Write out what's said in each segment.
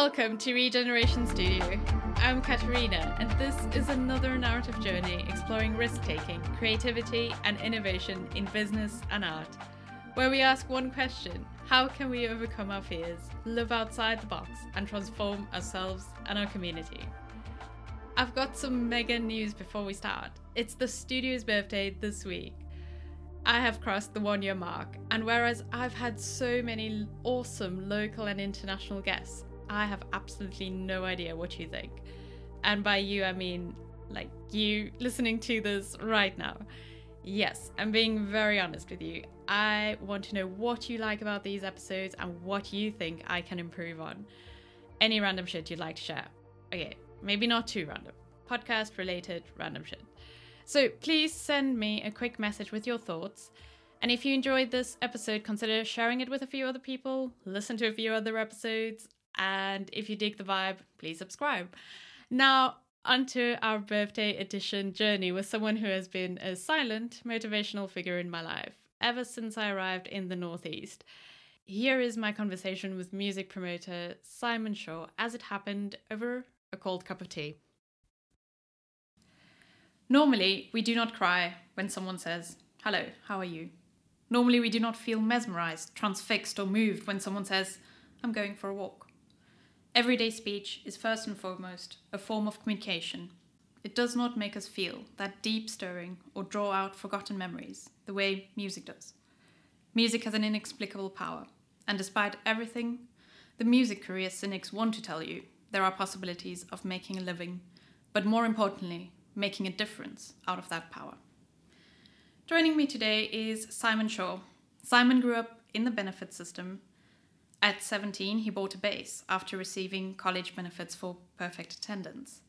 Welcome to Regeneration Studio. I'm Katarina, and this is another narrative journey exploring risk taking, creativity, and innovation in business and art, where we ask one question How can we overcome our fears, live outside the box, and transform ourselves and our community? I've got some mega news before we start. It's the studio's birthday this week. I have crossed the one year mark, and whereas I've had so many awesome local and international guests, I have absolutely no idea what you think. And by you, I mean like you listening to this right now. Yes, I'm being very honest with you. I want to know what you like about these episodes and what you think I can improve on. Any random shit you'd like to share. Okay, maybe not too random. Podcast related random shit. So please send me a quick message with your thoughts. And if you enjoyed this episode, consider sharing it with a few other people, listen to a few other episodes, and if you dig the vibe, please subscribe. Now, onto our birthday edition journey with someone who has been a silent, motivational figure in my life ever since I arrived in the Northeast. Here is my conversation with music promoter Simon Shaw as it happened over a cold cup of tea. Normally, we do not cry when someone says, Hello, how are you? Normally, we do not feel mesmerized, transfixed, or moved when someone says, I'm going for a walk. Everyday speech is first and foremost a form of communication. It does not make us feel that deep stirring or draw out forgotten memories the way music does. Music has an inexplicable power, and despite everything the music career cynics want to tell you, there are possibilities of making a living, but more importantly, making a difference out of that power. Joining me today is Simon Shaw. Simon grew up in the benefit system at 17, he bought a bass after receiving college benefits for perfect attendance.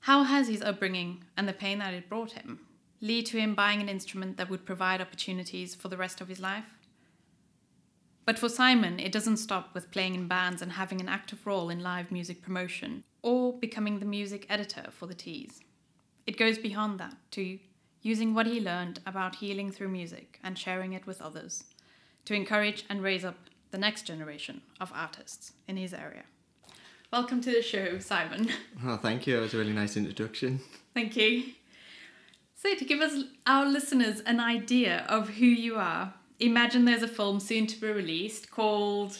How has his upbringing and the pain that it brought him lead to him buying an instrument that would provide opportunities for the rest of his life? But for Simon, it doesn't stop with playing in bands and having an active role in live music promotion or becoming the music editor for the Tees. It goes beyond that to using what he learned about healing through music and sharing it with others to encourage and raise up the next generation of artists in his area. Welcome to the show, Simon. Oh, thank you. It was a really nice introduction. Thank you. So, to give us our listeners an idea of who you are, imagine there's a film soon to be released called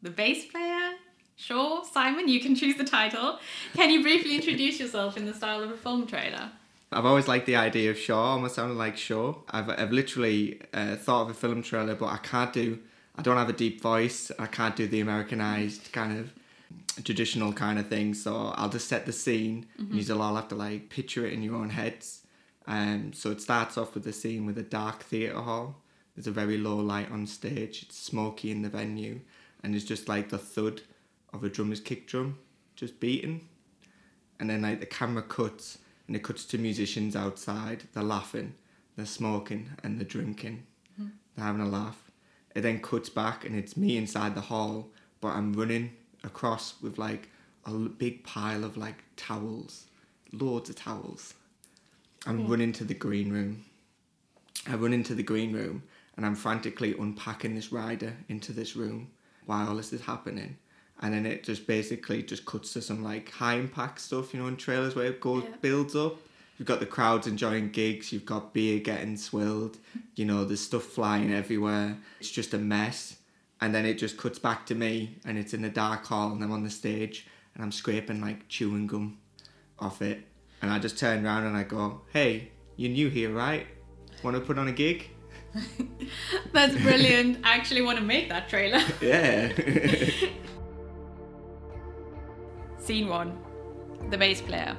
The Bass Player. Sure, Simon, you can choose the title. Can you briefly introduce yourself in the style of a film trailer? I've always liked the idea of Shaw, almost sounded like Shaw. I've, I've literally uh, thought of a film trailer, but I can't do I don't have a deep voice. I can't do the Americanized kind of traditional kind of thing. So I'll just set the scene. Mm-hmm. You'll all have to like picture it in your own heads. Um, so it starts off with a scene with a dark theatre hall. There's a very low light on stage. It's smoky in the venue, and it's just like the thud of a drummer's kick drum just beating. And then like the camera cuts, and it cuts to musicians outside. They're laughing, they're smoking, and they're drinking. Mm-hmm. They're having a laugh it then cuts back and it's me inside the hall, but I'm running across with like a big pile of like towels, loads of towels. I'm mm. running to the green room. I run into the green room and I'm frantically unpacking this rider into this room while all this is happening. And then it just basically just cuts to some like high impact stuff, you know, in trailers where it goes yeah. builds up you've got the crowds enjoying gigs, you've got beer getting swilled, you know, there's stuff flying everywhere. It's just a mess. And then it just cuts back to me and it's in the dark hall and I'm on the stage and I'm scraping like chewing gum off it. And I just turn around and I go, Hey, you're new here, right? Want to put on a gig? That's brilliant. I actually want to make that trailer. Yeah. Scene one The bass player.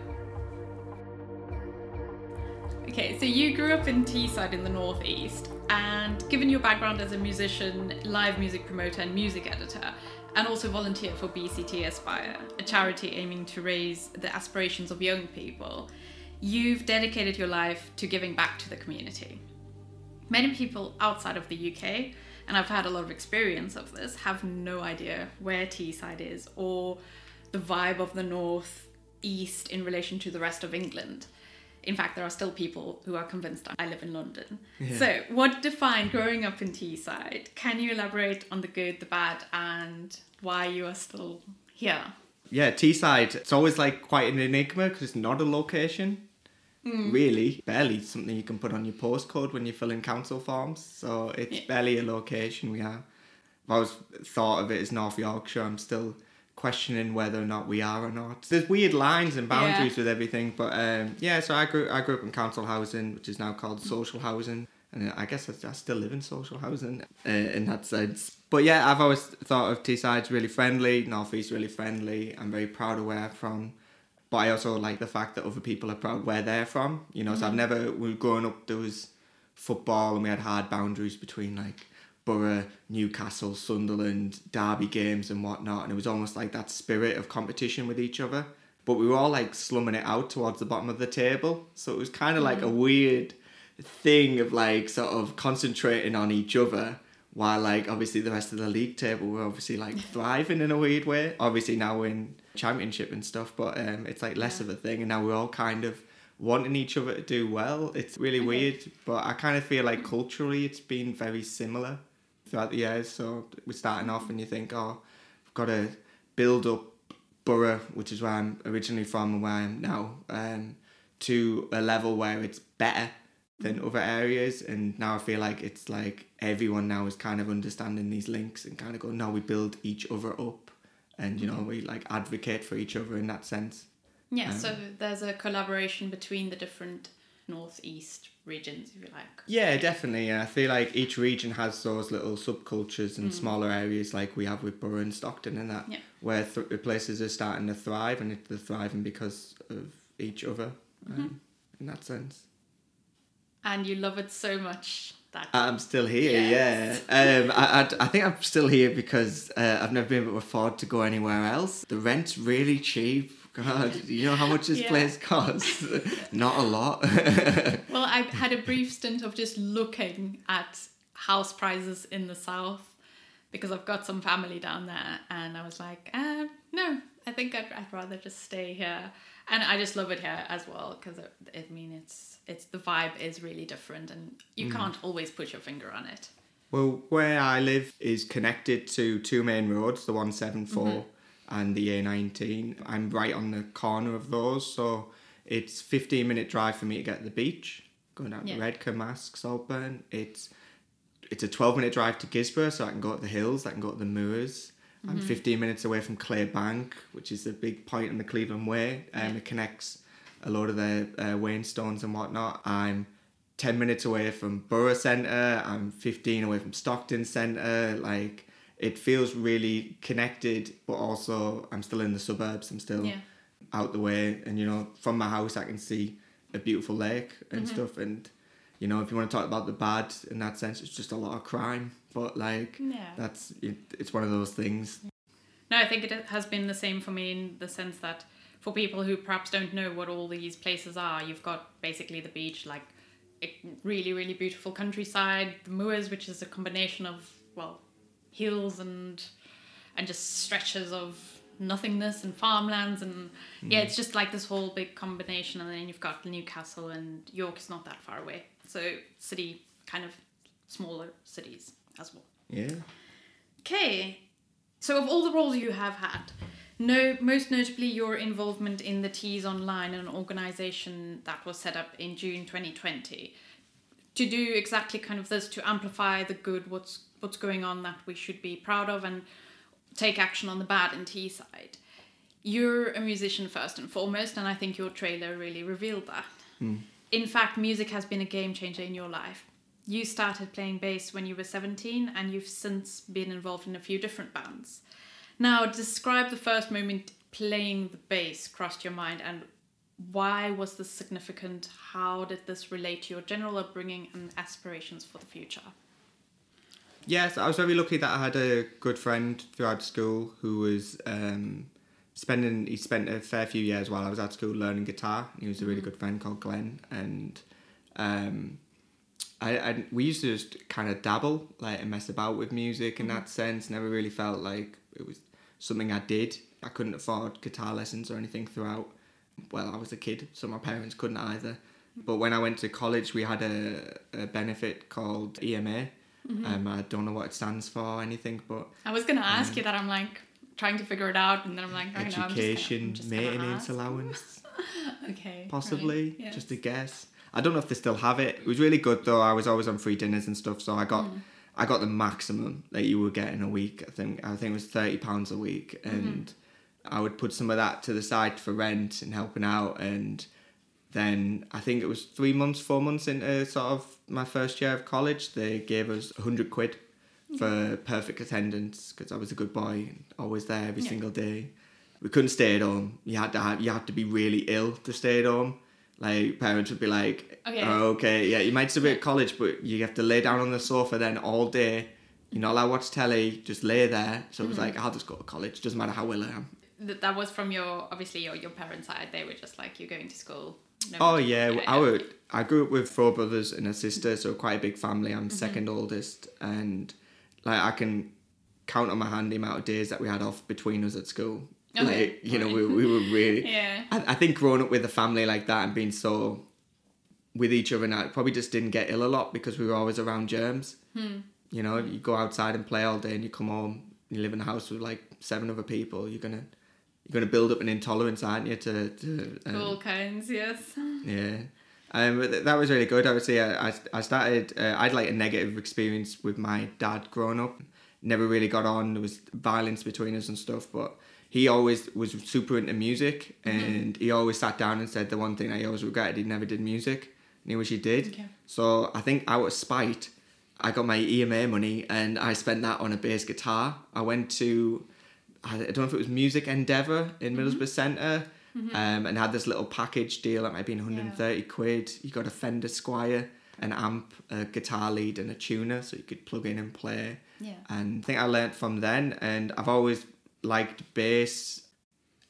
Okay, so you grew up in Teesside in the Northeast, and given your background as a musician, live music promoter, and music editor, and also volunteer for BCT Aspire, a charity aiming to raise the aspirations of young people, you've dedicated your life to giving back to the community. Many people outside of the UK, and I've had a lot of experience of this, have no idea where Teesside is or the vibe of the North East in relation to the rest of England in fact, there are still people who are convinced I live in London. Yeah. So, what defined growing up in Teesside? Can you elaborate on the good, the bad, and why you are still here? Yeah, Teesside. It's always like quite an enigma because it's not a location. Hmm. Really, barely something you can put on your postcode when you fill in council forms. So it's Yeah. barely a location. We are. I've always thought of it as North Yorkshire. I'm still questioning whether or not we are or not. There's weird lines and boundaries with everything, but um, yeah. So I grew I grew up in council housing, which is now called social housing, and I guess I, I still live in social housing uh, in that sense. But yeah, I've always thought of Teesside's really friendly, North East really friendly. I'm very proud of where I'm from. But I also like the fact that other people are proud where they're from. You know, so I've never, when growing up, there was football and we had hard boundaries between like Boro, Newcastle, Sunderland, Derby games and whatnot. And it was almost like that spirit of competition with each other. But we were all like slumming it out towards the bottom of the table. So it was kind of like a weird thing of like sort of concentrating on each other while like obviously the rest of the league table were obviously like thriving in a weird way. Obviously now we're in championship and stuff, but um, it's like less Yeah. of a thing, and now we're all kind of wanting each other to do well. It's really Okay. weird, but I kind of feel like culturally it's been very similar throughout the years. So we're starting off, and you think, oh, I've got to build up Boro, which is where I'm originally from and where I am now, um, to a level where it's better than other areas. And now I feel like it's like everyone now is kind of understanding these links and kind of going, no, we build each other up. And you know we like advocate for each other in that sense. Yeah, Um, so there's a collaboration between the different northeast regions, if you like. Yeah, definitely. Yeah. I feel like each region has those little subcultures and smaller areas like we have with Boro and Stockton and that, Yeah. where th- places are starting to thrive and they're thriving because of each other um, in that sense. And you love it so much that I'm still here, Yes. yeah. Um, I, I, I think I'm still here because uh, I've never been able to afford to go anywhere else. The rent's really cheap. God, you know how much this Yeah. place costs? Not a lot. Well, I had a brief stint of just looking at house prices in the south because I've got some family down there, and I was like, uh, no, I think I'd, I'd rather just stay here. And I just love it here as well because I mean it's it's the vibe is really different, and you can't always put your finger on it. Well, where I live is connected to two main roads, the 174 Mm-hmm. And the A19. I'm right on the corner of those, so it's 15 minute drive for me to get to the beach, going down Yeah. to Redcar, Marske, Saltburn. It's it's a 12 minute drive to Guisborough, so I can go to the hills, I can go to the moors. I'm Mm-hmm. 15 minutes away from Clay Bank, which is a big point in the Cleveland Way. Um, Yeah. It connects a lot of the uh, Wainstones and whatnot. I'm 10 minutes away from Boro Centre. I'm 15 away from Stockton Centre. Like, it feels really connected, but also I'm still in the suburbs. I'm still Yeah. out the way. And, you know, from my house, I can see a beautiful lake and mm-hmm. stuff. And, you know, if you want to talk about the bad in that sense, it's just a lot of crime. But, like, Yeah. that's it, it's one of those things. No, I think it has been the same for me in the sense that for people who perhaps don't know what all these places are, you've got basically the beach, like a really, really beautiful countryside, the moors, which is a combination of well, hills and and just stretches of nothingness and farmlands and yeah, mm. it's just like this whole big combination. And then you've got Newcastle and York is not that far away, so city kind of smaller cities as well. Yeah. Okay, so of all the roles you have had, no, most notably your involvement in the Tees Online, an organization that was set up in June 2020, to do exactly kind of this to amplify the good, what's what's going on that we should be proud of, and take action on the bad and in Teesside. You're a musician first and foremost, and I think your trailer really revealed that. Hmm. In fact, music has been a game changer in your life. You started playing bass when you were 17, and you've since been involved in a few different bands. Now, describe the first moment playing the bass crossed your mind, and why was this significant? How did this relate to your general upbringing and aspirations for the future? Yes, I was very lucky that I had a good friend throughout school who was um, spending. He spent a fair few years while I was at school learning guitar. He was a really good friend called Glenn, and um, I, I we used to just kind of dabble like and mess about with music in that sense. Never really felt like it was something I did. I couldn't afford guitar lessons or anything throughout. Well, I was a kid, so my parents couldn't either. But when I went to college, we had a, a benefit called EMA. Um, I don't know what it stands for or anything, but I was going to ask you that. I'm like, trying to figure it out, and then I'm like, I don't know, I'm just gonna- Education, just maintenance allowance, Okay. possibly. right, yes. Just a guess. I don't know if they still have it. It was really good though. I was always on free dinners and stuff, so I got Mm. I got the maximum that you would get in a week. I think I think it was thirty pounds a week, Mm-hmm. and I would put some of that to the side for rent and helping out. And then I think it was three months, four months into sort of my first year of college, they gave us hundred quid for mm-hmm. perfect attendance because I was a good boy, and always there every Yeah. single day. We couldn't stay at home. You had to have, you had to be really ill to stay at home. Like parents would be like, Okay. "Oh, okay, yeah, you might still be at college, but you have to lay down on the sofa then all day. You're not allowed to watch telly. Just lay there." So it was mm-hmm. like, "I'll just go to college. Doesn't matter how ill I am." That was from your obviously your, your parents' side. They were just like you're going to school. No Oh yeah, I would. I grew up with four brothers and a sister, so quite a big family. I'm second oldest, and like I can count on my hand the amount of days that we had off between us at school. Okay, Like you know, we, we were really. Yeah. I, I think growing up with a family like that and being so with each other, I probably just didn't get ill a lot because we were always around germs. You know, you go outside and play all day, and you come home, you live in a house with like seven other people. You're gonna you're gonna build up an intolerance, aren't you? To to um, All kinds, yes. yeah. Um, th- that was really good. I would say I, I, I started, uh, I'd like a negative experience with my dad growing up. Never really got on. There was violence between us and stuff, but he always was super into music and he always sat down and said the one thing I always regretted, he never did music and he wish he did. Okay. So I think out of spite, I got my EMA money and I spent that on a bass guitar. I went to, I don't know if it was Music Endeavour in Middlesbrough Centre um, and had this little package deal that might have been 130 quid. You got a Fender Squier, an amp, a guitar lead, and a tuner so you could plug in and play. Yeah. And I think I learnt from then, and I've always liked bass.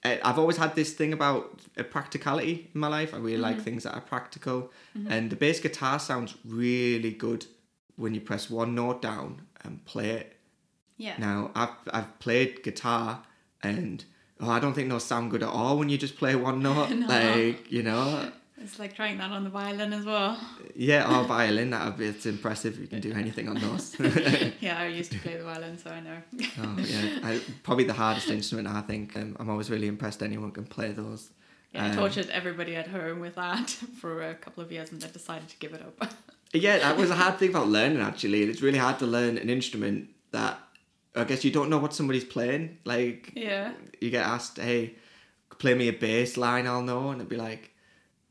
I've always had this thing about uh, practicality in my life. I really like things that are practical, and the bass guitar sounds really good when you press one note down and play it. Yeah. Now I've I've played guitar and oh I don't think those sound good at all when you just play one note. No. Like you know, It's like trying that on the violin as well. yeah, or violin. That it's impressive. You can do anything on those. yeah, I used to play the violin, so I know. oh yeah, I, probably the hardest instrument. I think um, I'm always really impressed anyone can play those. Yeah, I Um, tortured everybody at home with that for a couple of years and then decided to give it up. Yeah, that was a hard thing about learning actually. It's really hard to learn an instrument that I guess you don't know what somebody's playing. Like yeah. you get asked, "Hey, play me a bass line," I'll know, and it'd be like,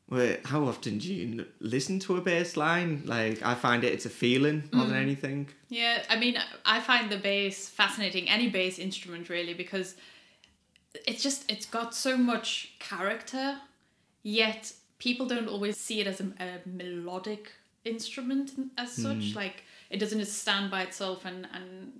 "Wait, how often do you listen to a bass line?" Like I find it, it's a feeling more than mm. anything. Yeah, I mean, I find the bass fascinating, any bass instrument really, because it's just, it's got so much character, yet people don't always see it as a, a melodic instrument as such. Mm. Like, it doesn't just stand by itself and, and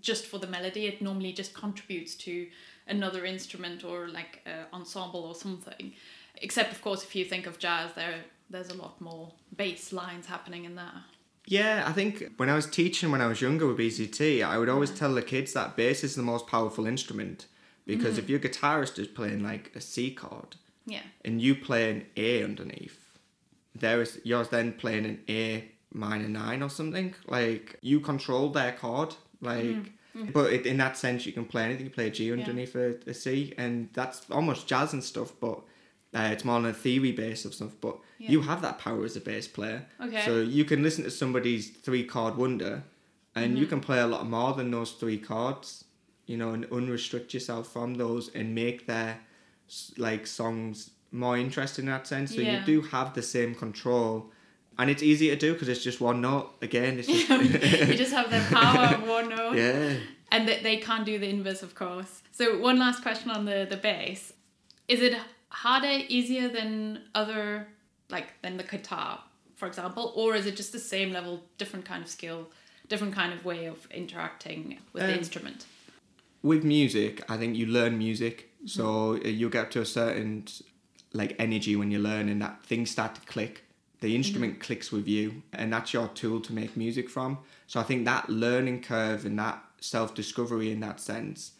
just for the melody, it normally just contributes to another instrument or like a ensemble or something. Except, of course, if you think of jazz, there there's a lot more bass lines happening in there. Yeah, I think when I was teaching when I was younger with BCT, I would always mm. tell the kids that bass is the most powerful instrument because mm. if your guitarist is playing like a C chord Yeah. and you play an A underneath, there is yours then playing an A minor nine or something. Like you control their chord, like. Mm-hmm. Mm-hmm. But it, in that sense, you can play anything. You play a G underneath a, a C, and that's almost jazz and stuff. But uh, it's more on a theory base of stuff. But you have that power as a bass player. Okay. So you can listen to somebody's three chord wonder, and you mm-hmm. can play a lot more than those three chords. You know, and unrestrict yourself from those and make their like songs more interesting in that sense. So Yeah. you do have the same control, and it's easy to do because it's just one note. Again, it's just you just have the power of one note. yeah. And they, they can't do the inverse, of course. So one last question on the, the bass. Is it harder, easier than other, like, than the guitar, for example? Or is it just the same level, different kind of skill, different kind of way of interacting with the Um, instrument? with music, I think you learn music, so uh, you get to a certain like energy when you learn, and that things start to click. The mm-hmm. instrument clicks with you, and that's your tool to make music from. So I think that learning curve and that self discovery in that sense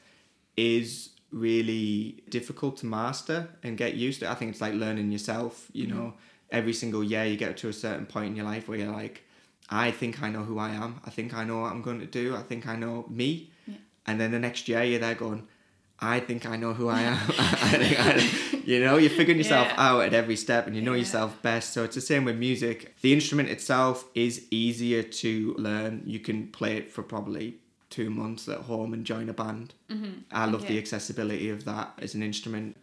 is really difficult to master and get used to. I think it's like learning yourself. You mm-hmm. know, every single year you get to a certain point in your life where you're like, I think I know who I am. I think I know what I'm going to do. I think I know me. and then the next year you're there going, I think I know who I am. I think I, you know, you're figuring yourself Yeah. out at every step, and you know Yeah. yourself best. So it's the same with music. The instrument itself is easier to learn. You can play it for probably two months at home and join a band. Mm-hmm. I love the accessibility of that as an instrument,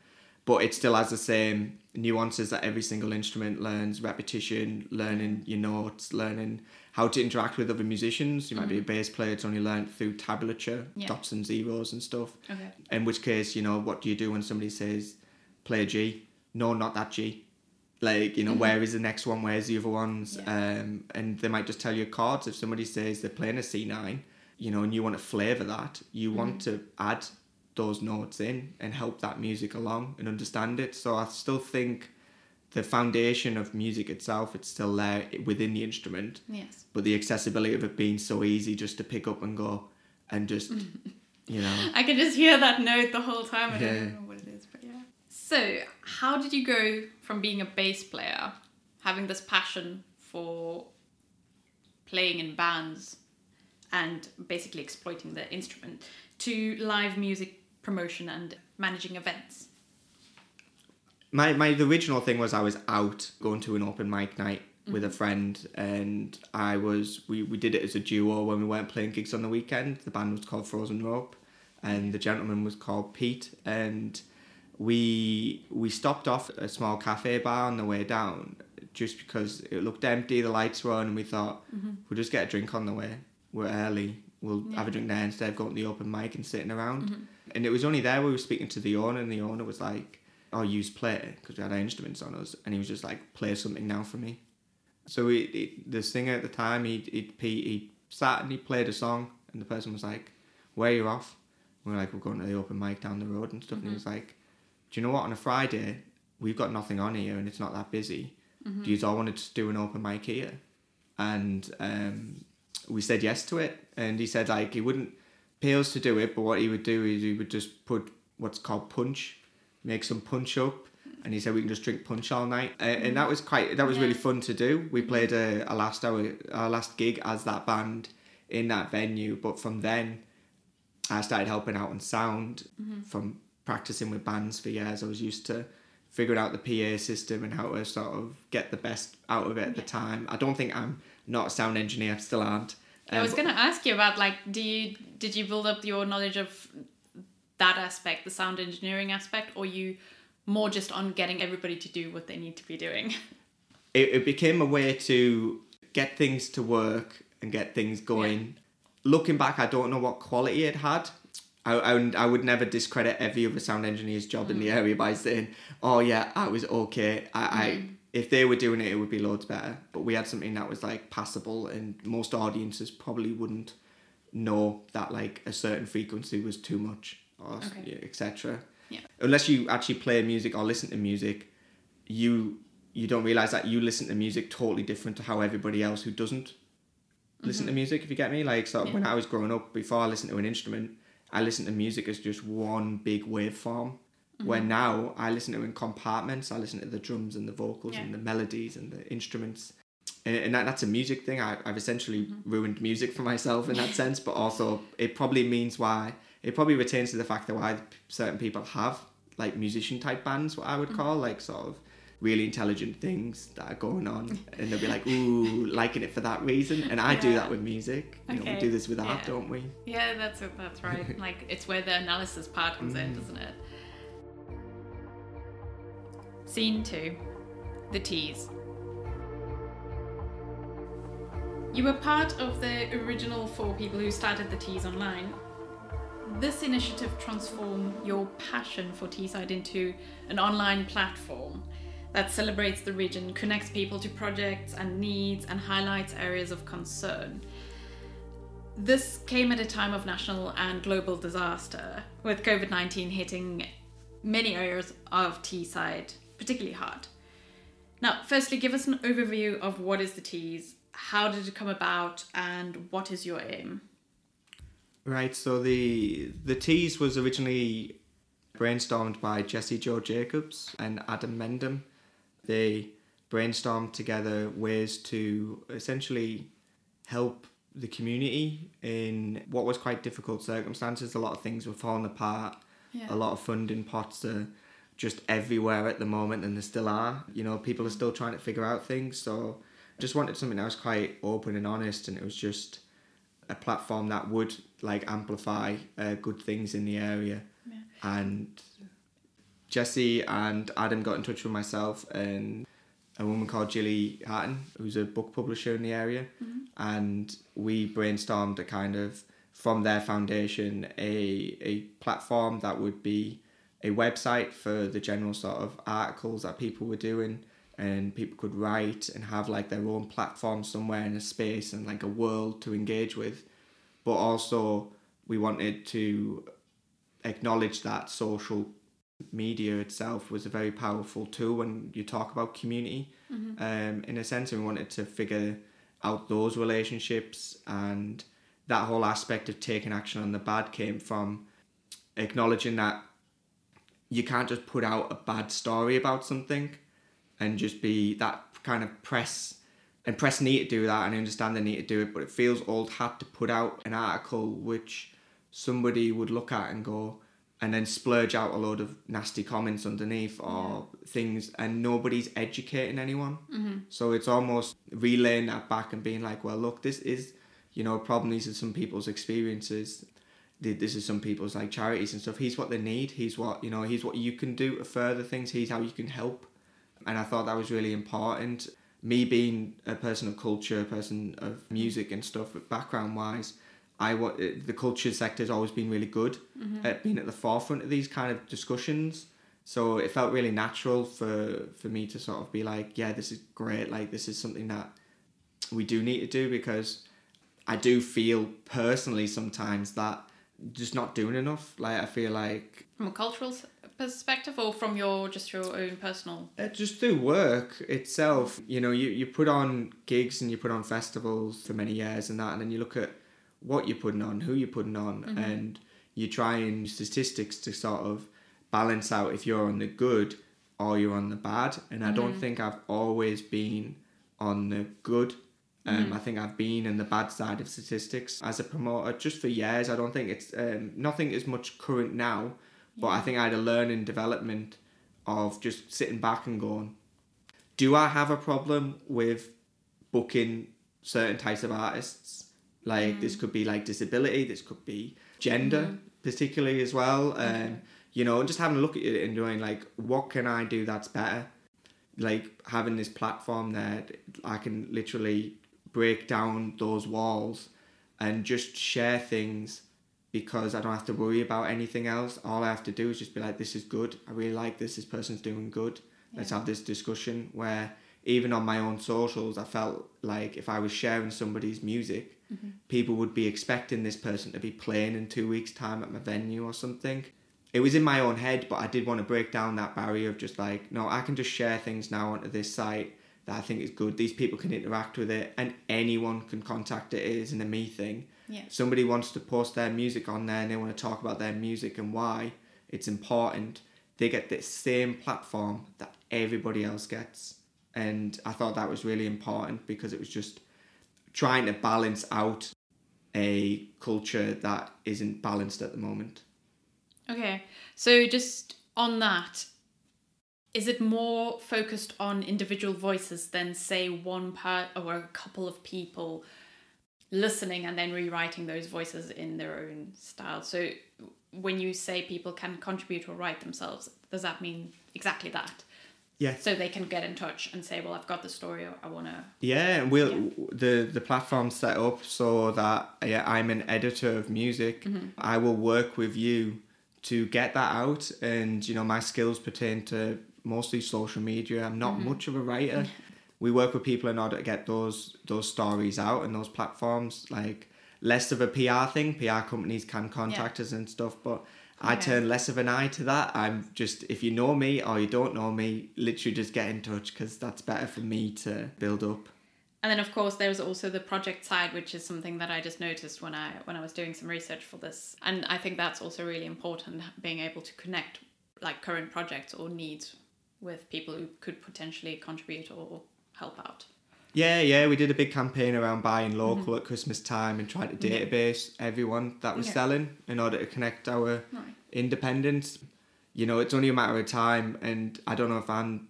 but it still has the same nuances that every single instrument learns: repetition, learning your notes, learning how to interact with other musicians. You might be a bass player; it's only learned through tablature, Yeah. dots and zeros and stuff. Okay. In which case, you know, what do you do when somebody says, "Play a G"? No, not that G. Like, you know, where is the next one? Where's the other ones? Mm-hmm. Yeah. Um, and they might just tell you chords. If somebody says they're playing a C nine, you know, and you want to flavour that, you want Mm-hmm. to add those notes in and help that music along and understand it. So I still think the foundation of music itself, it's still there within the instrument, Yes. but the accessibility of it being so easy just to pick up and go and just, you know. I can just hear that note the whole time. I Yeah. don't know what it is, but yeah. So, how did you go from being a bass player, having this passion for playing in bands and basically exploiting the instrument, to live music promotion and managing events? My my the original thing was I was out going to an open mic night with a mm-hmm. friend and I was we, we did it as a duo when we weren't playing gigs on the weekend. The band was called Frozen Rope and the gentleman was called Pete and we we stopped off a small cafe bar on the way down just because it looked empty, the lights were on and we thought mm-hmm. we'll just get a drink on the way. We're early. We'll have a drink there instead of going to the open mic and sitting around. Mm-hmm. And it was only there we were speaking to the owner and the owner was like, oh, use play because we had our instruments on us, and he was just like, play something now for me. So he, he, the singer at the time, he he he he sat and he played a song, and the person was like, "Where you off?" We were like, "We're going to the open mic down the road and stuff." And he was like, "Do you know what? On a Friday, we've got nothing on here, and it's not that busy. Do you all want to just do an open mic here?" And um, we said yes to it, and he said like he wouldn't pay us to do it, but what he would do is he would just put what's called punch, make some punch up, and he said we can just drink punch all night, uh, and that was quite that was really fun to do. We played a, a last hour our last gig as that band in that venue, but from then I started helping out on sound from practicing with bands for years. I was used to figuring out the PA system and how to sort of get the best out of it at the time. I don't think I'm not a sound engineer, I still aren't. I Um, was gonna ask you about like, do you did you build up your knowledge of that aspect, the sound engineering aspect, or you more just on getting everybody to do what they need to be doing? it, it became a way to get things to work and get things going. Looking back, I don't know what quality it had. I, I, would- I would never discredit every other sound engineer's job in the mm. area by saying, "Oh yeah, I was okay." I, I mm. if they were doing it, it would be loads better. But we had something that was like passable, and most audiences probably wouldn't know that like a certain frequency was too much or Okay. etc. Yeah. Unless you actually play music or listen to music, you you don't realize that you listen to music totally different to how everybody else who doesn't listen to mm-hmm. music. If you get me, like so when I was growing up, before I listened to an instrument, I listened to music as just one big waveform. Where mm-hmm. now I listen to in compartments. I listen to the drums and the vocals Yeah. and the melodies and the instruments. And, and that, that's a music thing. I, I've essentially mm-hmm. ruined music for myself in that sense, but also it probably means why it probably retains to the fact that why certain people have like musician type bands, what I would mm-hmm. call like sort of really intelligent things that are going on, and they'll be like, "Ooh, liking it for that reason." And I do that with music. You know, we do this with art, Yeah. don't we? yeah, that's it. That's right. like it's where the analysis part comes in, mm. doesn't it? Scene two, the Tees. You were part of the original four people who started the Tees online. This initiative transformed your passion for Teesside into an online platform that celebrates the region, connects people to projects and needs, and highlights areas of concern. This came at a time of national and global disaster, with COVID 19 hitting many areas of Teesside particularly hard. Now, firstly, give us an overview of what is the Tees, how did it come about, and what is your aim? Right. So the the Tees was originally brainstormed by Jessie Joe Jacobs and Adam Mendham. They brainstormed together ways to essentially help the community in what was quite difficult circumstances. A lot of things were falling apart. Yeah. A lot of funding pots are just everywhere at the moment, and there still are. You know, people are still trying to figure out things. So, I just wanted something that was quite open and honest, and it was just a platform that would like amplify uh, good things in the area. Yeah. And Jessie and Adam got in touch with myself and a woman called Gilly Hatton, who's a book publisher in the area, and we brainstormed a kind of from their foundation a a platform that would be a website for the general sort of articles that people were doing and people could write and have like their own platform somewhere in a space and like a world to engage with. But also we wanted to acknowledge that social media itself was a very powerful tool when you talk about community. Um, in a sense and we wanted to figure out those relationships and that whole aspect of taking action on the bad came from acknowledging that you can't just put out a bad story about something and just be that kind of press and press need to do that and I understand they need to do it but it feels old hat to put out an article which somebody would look at and go and then splurge out a load of nasty comments underneath or things and nobody's educating anyone. Mm-hmm. So it's almost relaying that back and being like well look this is you know a problem these are some people's experiences. This is some people's like charities and stuff. He's what they need. He's what you know he's what you can do to further things. He's how you can help and i thought that was really important. Me being a person of culture a person of music and stuff background wise i wa- eh, the culture sector has always been really good mm-hmm. at being at the forefront of these kind of discussions. So it felt really natural for for me to sort of be like yeah this is great. Like this is something that we do need to do because I do feel personally sometimes that just not doing enough. Like I feel like From a cultural perspective, or from your just your own personal? uh, just through work itself, you know, you, you put on gigs and you put on festivals for many years and that, and then you look at what you're putting on, who you're putting on, and you try and statistics to sort of balance out if you're on the good or you're on the bad. And I don't think I've always been on the good. Um, I think I've been in the bad side of statistics as a promoter just for years. I don't think it's um, nothing as much current now, but I think I had a learning development of just sitting back and going, do I have a problem with booking certain types of artists? Like this could be like disability, this could be gender, particularly as well. Um, you know, and just having a look at it and doing like, what can I do that's better? Like having this platform that I can literally break down those walls and just share things because I don't have to worry about anything else. All I have to do is just be like, this is good. I really like this. This person's doing good. Let's have this discussion. Where even on my own socials, I felt like if I was sharing somebody's music, mm-hmm. people would be expecting this person to be playing in two weeks' time at my venue or something. It was in my own head, but I did want to break down that barrier of just like, no, I can just share things now onto this site that I think is good. These people can interact with it, and anyone can contact it. It isn't a me thing Yeah. somebody wants to post their music on there and they want to talk about their music and why it's important, they get the same platform that everybody else gets. And I thought that was really important because it was just trying to balance out a culture that isn't balanced at the moment. Okay, so just on that, is it more focused on individual voices than say one part or a couple of people listening and then rewriting those voices in their own style? So when you say people can contribute or write themselves, does that mean exactly that? Yeah. So they can get in touch and say, "Well, I've got the story. I want to." Yeah, and we'll the the platform's set up so that yeah, I'm an editor of music. Mm-hmm. I will work with you to get that out, and you know my skills pertain to mostly social media. I'm not mm-hmm. much of a writer. we work with people in order to get those those stories out and those platforms. Like less of a PR thing. PR companies can contact us and stuff, but. I Okay. turn less of an eye to that. I'm just, if you know me or you don't know me, literally just get in touch because that's better for me to build up. And then, of course, there's also the project side, which is something that I just noticed when I when I was doing some research for this, and I think that's also really important, being able to connect like current projects or needs with people who could potentially contribute or help out. Yeah, yeah, we did a big campaign around buying local at Christmas time and tried to database everyone that was Yeah. selling in order to connect our Right. independence. You know, it's only a matter of time, and I don't know if I'm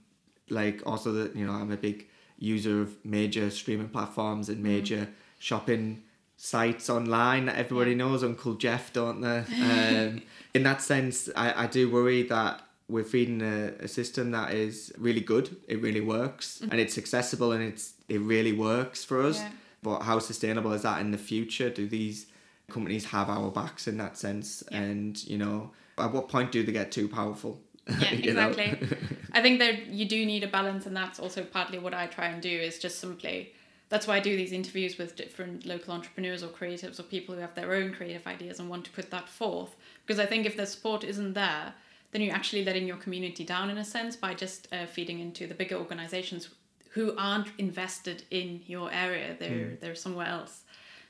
like also that you know I'm a big user of major streaming platforms and major shopping sites online that everybody knows Uncle Jeff, don't they? Um, in that sense, I, I do worry that we're feeding a, a system that is really good. It really works, mm-hmm. and it's accessible, and it's it really works for us. Yeah. But how sustainable is that in the future? Do these companies have our backs in that sense? Yeah. And you know, at what point do they get too powerful? Yeah, exactly. I think that you do need a balance, and that's also partly what I try and do is just simply. That's why I do these interviews with different local entrepreneurs or creatives or people who have their own creative ideas and want to put that forth. Because I think if the support isn't there, then you're actually letting your community down in a sense by just uh, feeding into the bigger organizations who aren't invested in your area. They're they're somewhere else.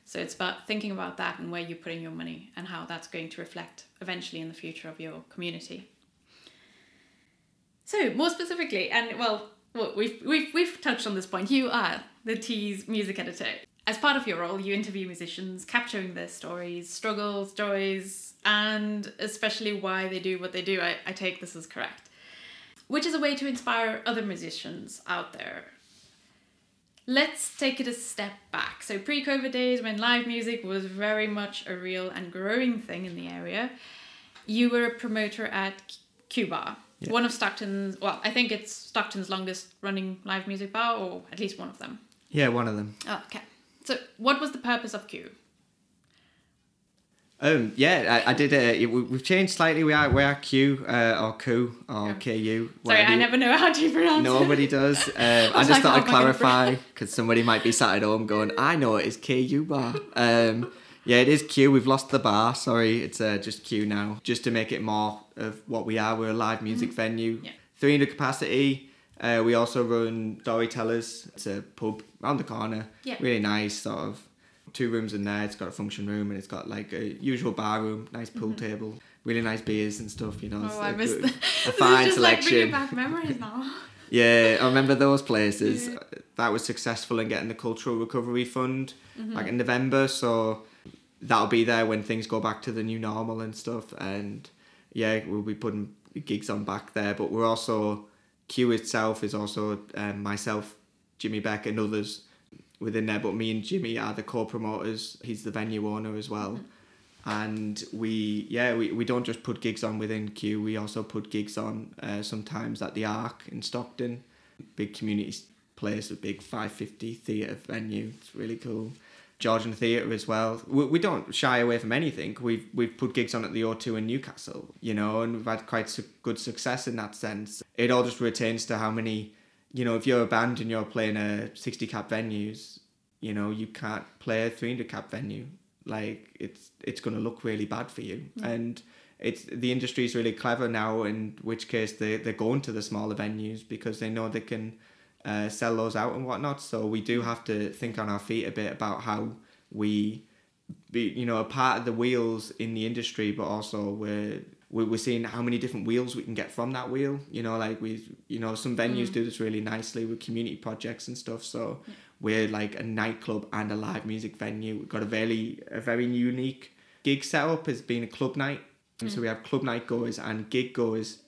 So it's about thinking about that and where you're putting your money and how that's going to reflect eventually in the future of your community. So more specifically, and well, well we've, we've, we've touched on this point. You are the Tees music editor. As part of your role, you interview musicians, capturing their stories, struggles, joys, and especially why they do what they do. I, I take this as correct. Which is a way to inspire other musicians out there. Let's take it a step back. So, pre COVID days, when live music was very much a real and growing thing in the area, you were a promoter at Q Bar, Yeah. one of Stockton's, well, I think it's Stockton's longest running live music bar, or at least one of them. Yeah, one of them. Oh, okay. So, what was the purpose of Q? Um, yeah, I, I did. Uh, we- we've changed slightly. We are we are Q uh, or Q or Yeah. KU. Sorry, I never know how to pronounce it. Nobody does. Um, I just like, thought oh I'd clarify because somebody might be sat at home going, "I know it is KU bar." Um, yeah, it is Q. We've lost the bar. Sorry, it's uh, just Q now. Just to make it more of what we are. We're a live music venue. Mm-hmm. Yeah. 300 capacity. Uh, we also run Storytellers. It's a pub around the corner. Yeah. Really nice, sort of. Two rooms in there. It's got a function room and it's got like a usual bar room, nice pool table, really nice beers and stuff. You know, it's Mm-hmm. Oh, I a missed good- a fine just like selection. bringing back memories now. Yeah, I remember those places. Yeah. That was successful in getting the cultural recovery fund Mm-hmm. back in November, so that'll be there when things go back to the new normal and stuff. And yeah, we'll be putting gigs on back there. But we're also Q itself is also um, myself, Jimmy Beck, and others within there. But me and Jimmy are the co-promoters. He's the venue owner as well. And we, yeah, we, we don't just put gigs on within Q. We also put gigs on uh, sometimes at the Arc in Stockton, big community place, a big 550 theatre venue. It's really cool. Georgian Theatre as well. We, we don't shy away from anything. We've we've put gigs on at the O2 in Newcastle, you know, and we've had quite su- good success in that sense. It all just retains to how many, you know, if you're a band and you're playing a 60 cap venues, you know, you can't play a 300 cap venue. Like it's it's going to look really bad for you. Mm. And it's the industry is really clever now. In which case they they're going to the smaller venues because they know they can uh, sell those out and whatnot. So we do have to think on our feet a bit about how we be you know a part of the wheels in the industry, but also we're we- we're seeing how many different wheels we can get from that wheel. You know, like we you know some venues mm. do this really nicely with community projects and stuff. So mm. we're like a nightclub and a live music venue. We've got a very a very unique gig setup as being a club night. And So mm. we have club night goers and gig goers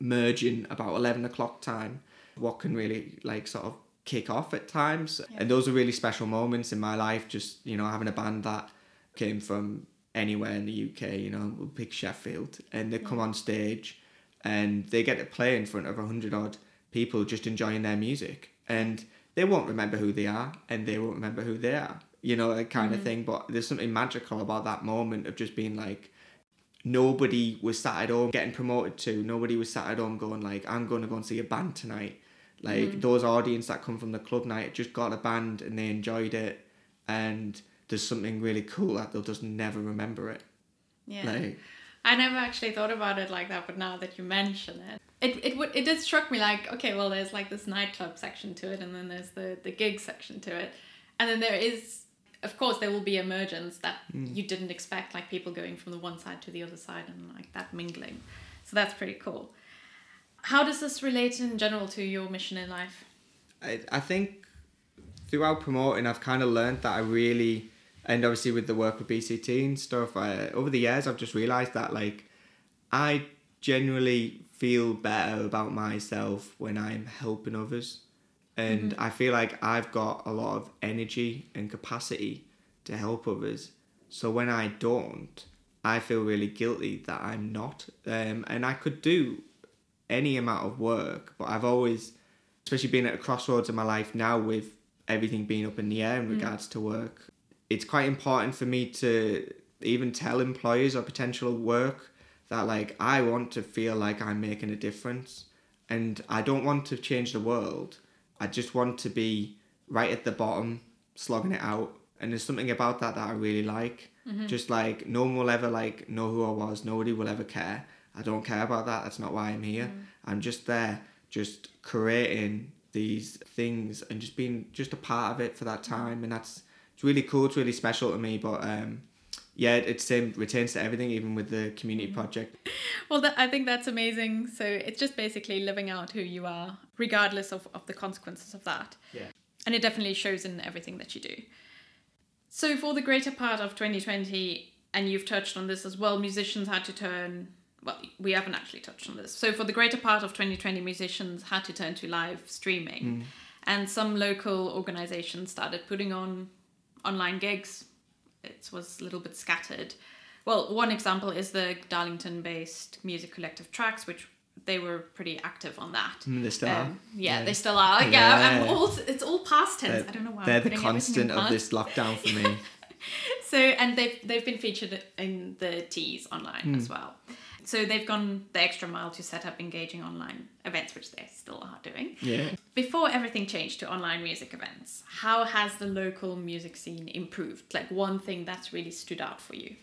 merging about 11 o'clock time what can really like sort of kick off at times Yeah. and those are really special moments in my life just you know having a band that came from anywhere in the uk you know we'll pick sheffield and they come on stage and they get to play in front of a hundred odd people just enjoying their music and they won't remember who they are and they won't remember who they are you know that kind of mm-hmm. thing but there's something magical about that moment of just being like nobody was sat at home getting promoted to. Nobody was sat at home going like, I'm going to go and see a band tonight. Like mm. those audience that come from the club night just got a band and they enjoyed it, and there's something really cool that they'll just never remember it. Yeah. Like, I never actually thought about it like that, but now that you mention it, it it would it did struck me like okay, well, there's like this nightclub section to it, and then there's the the gig section to it, and then there is, of course, there will be emergence that mm. you didn't expect, like people going from the one side to the other side and like that mingling. So that's pretty cool. How does this relate in general to your mission in life? I, I think throughout promoting, I've kind of learned that I really, and obviously with the work with BCT and stuff, I, over the years, I've just realized that like I genuinely feel better about myself when I'm helping others. And I feel like I've got a lot of energy and capacity to help others. So when I don't, I feel really guilty that I'm not. Um, and I could do any amount of work, but I've always, especially being at a crossroads in my life now with everything being up in the air in mm. regards to work, it's quite important for me to even tell employers or potential work that like I want to feel like I'm making a difference and I don't want to change the world. I just want to be right at the bottom, slogging it out. And there's something about that that I really like. Mm-hmm. Just like no one will ever like know who I was. Nobody will ever care. I don't care about that. That's not why I'm here. Mm. I'm just there, just creating these things and just being just a part of it for that mm. time. And that's it's really cool. It's really special to me. But um, yeah, it, it same retains to everything, even with the community mm. project. Well, that, I think that's amazing. So it's just basically living out who you are, regardless of, of the consequences of that. Yeah. And it definitely shows in everything that you do. So, for the greater part of 2020, and you've touched on this as well, musicians had to turn. Well, we haven't actually touched on this. So, for the greater part of 2020, musicians had to turn to live streaming. And some local organizations started putting on online gigs. It was a little bit scattered. Well, one example is the Darlington based music collective Tracks, which they were pretty active on that. Mm, they still are. Um, yeah, Yeah. they still are. Yeah, Yeah. all, it's all past tense. They're, I don't know why. they're the putting everything in constant of this lockdown for me. So, and they've they've been featured in the Tees online Hmm. as well. So they've gone the extra mile to set up engaging online events, which they still are doing. yeah. Before everything changed to online music events, how has the local music scene improved? Like one thing that's really stood out for you.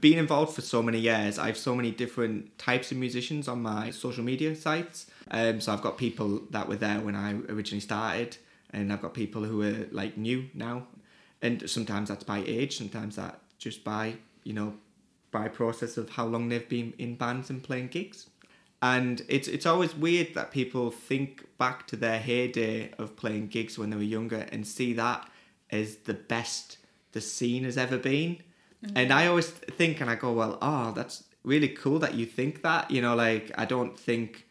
being involved for so many years, I have so many different types of musicians on my social media sites. Um, so I've got people that were there when I originally started, and I've got people who are like new now, and sometimes that's by age, sometimes that just by you know, by process of how long they've been in bands and playing gigs. And it's it's always weird that people think back to their heyday of playing gigs when they were younger and see that as the best the scene has ever been. Mm. And I always think, and I go, well, oh, that's really cool that you think that. You know, like I don't think,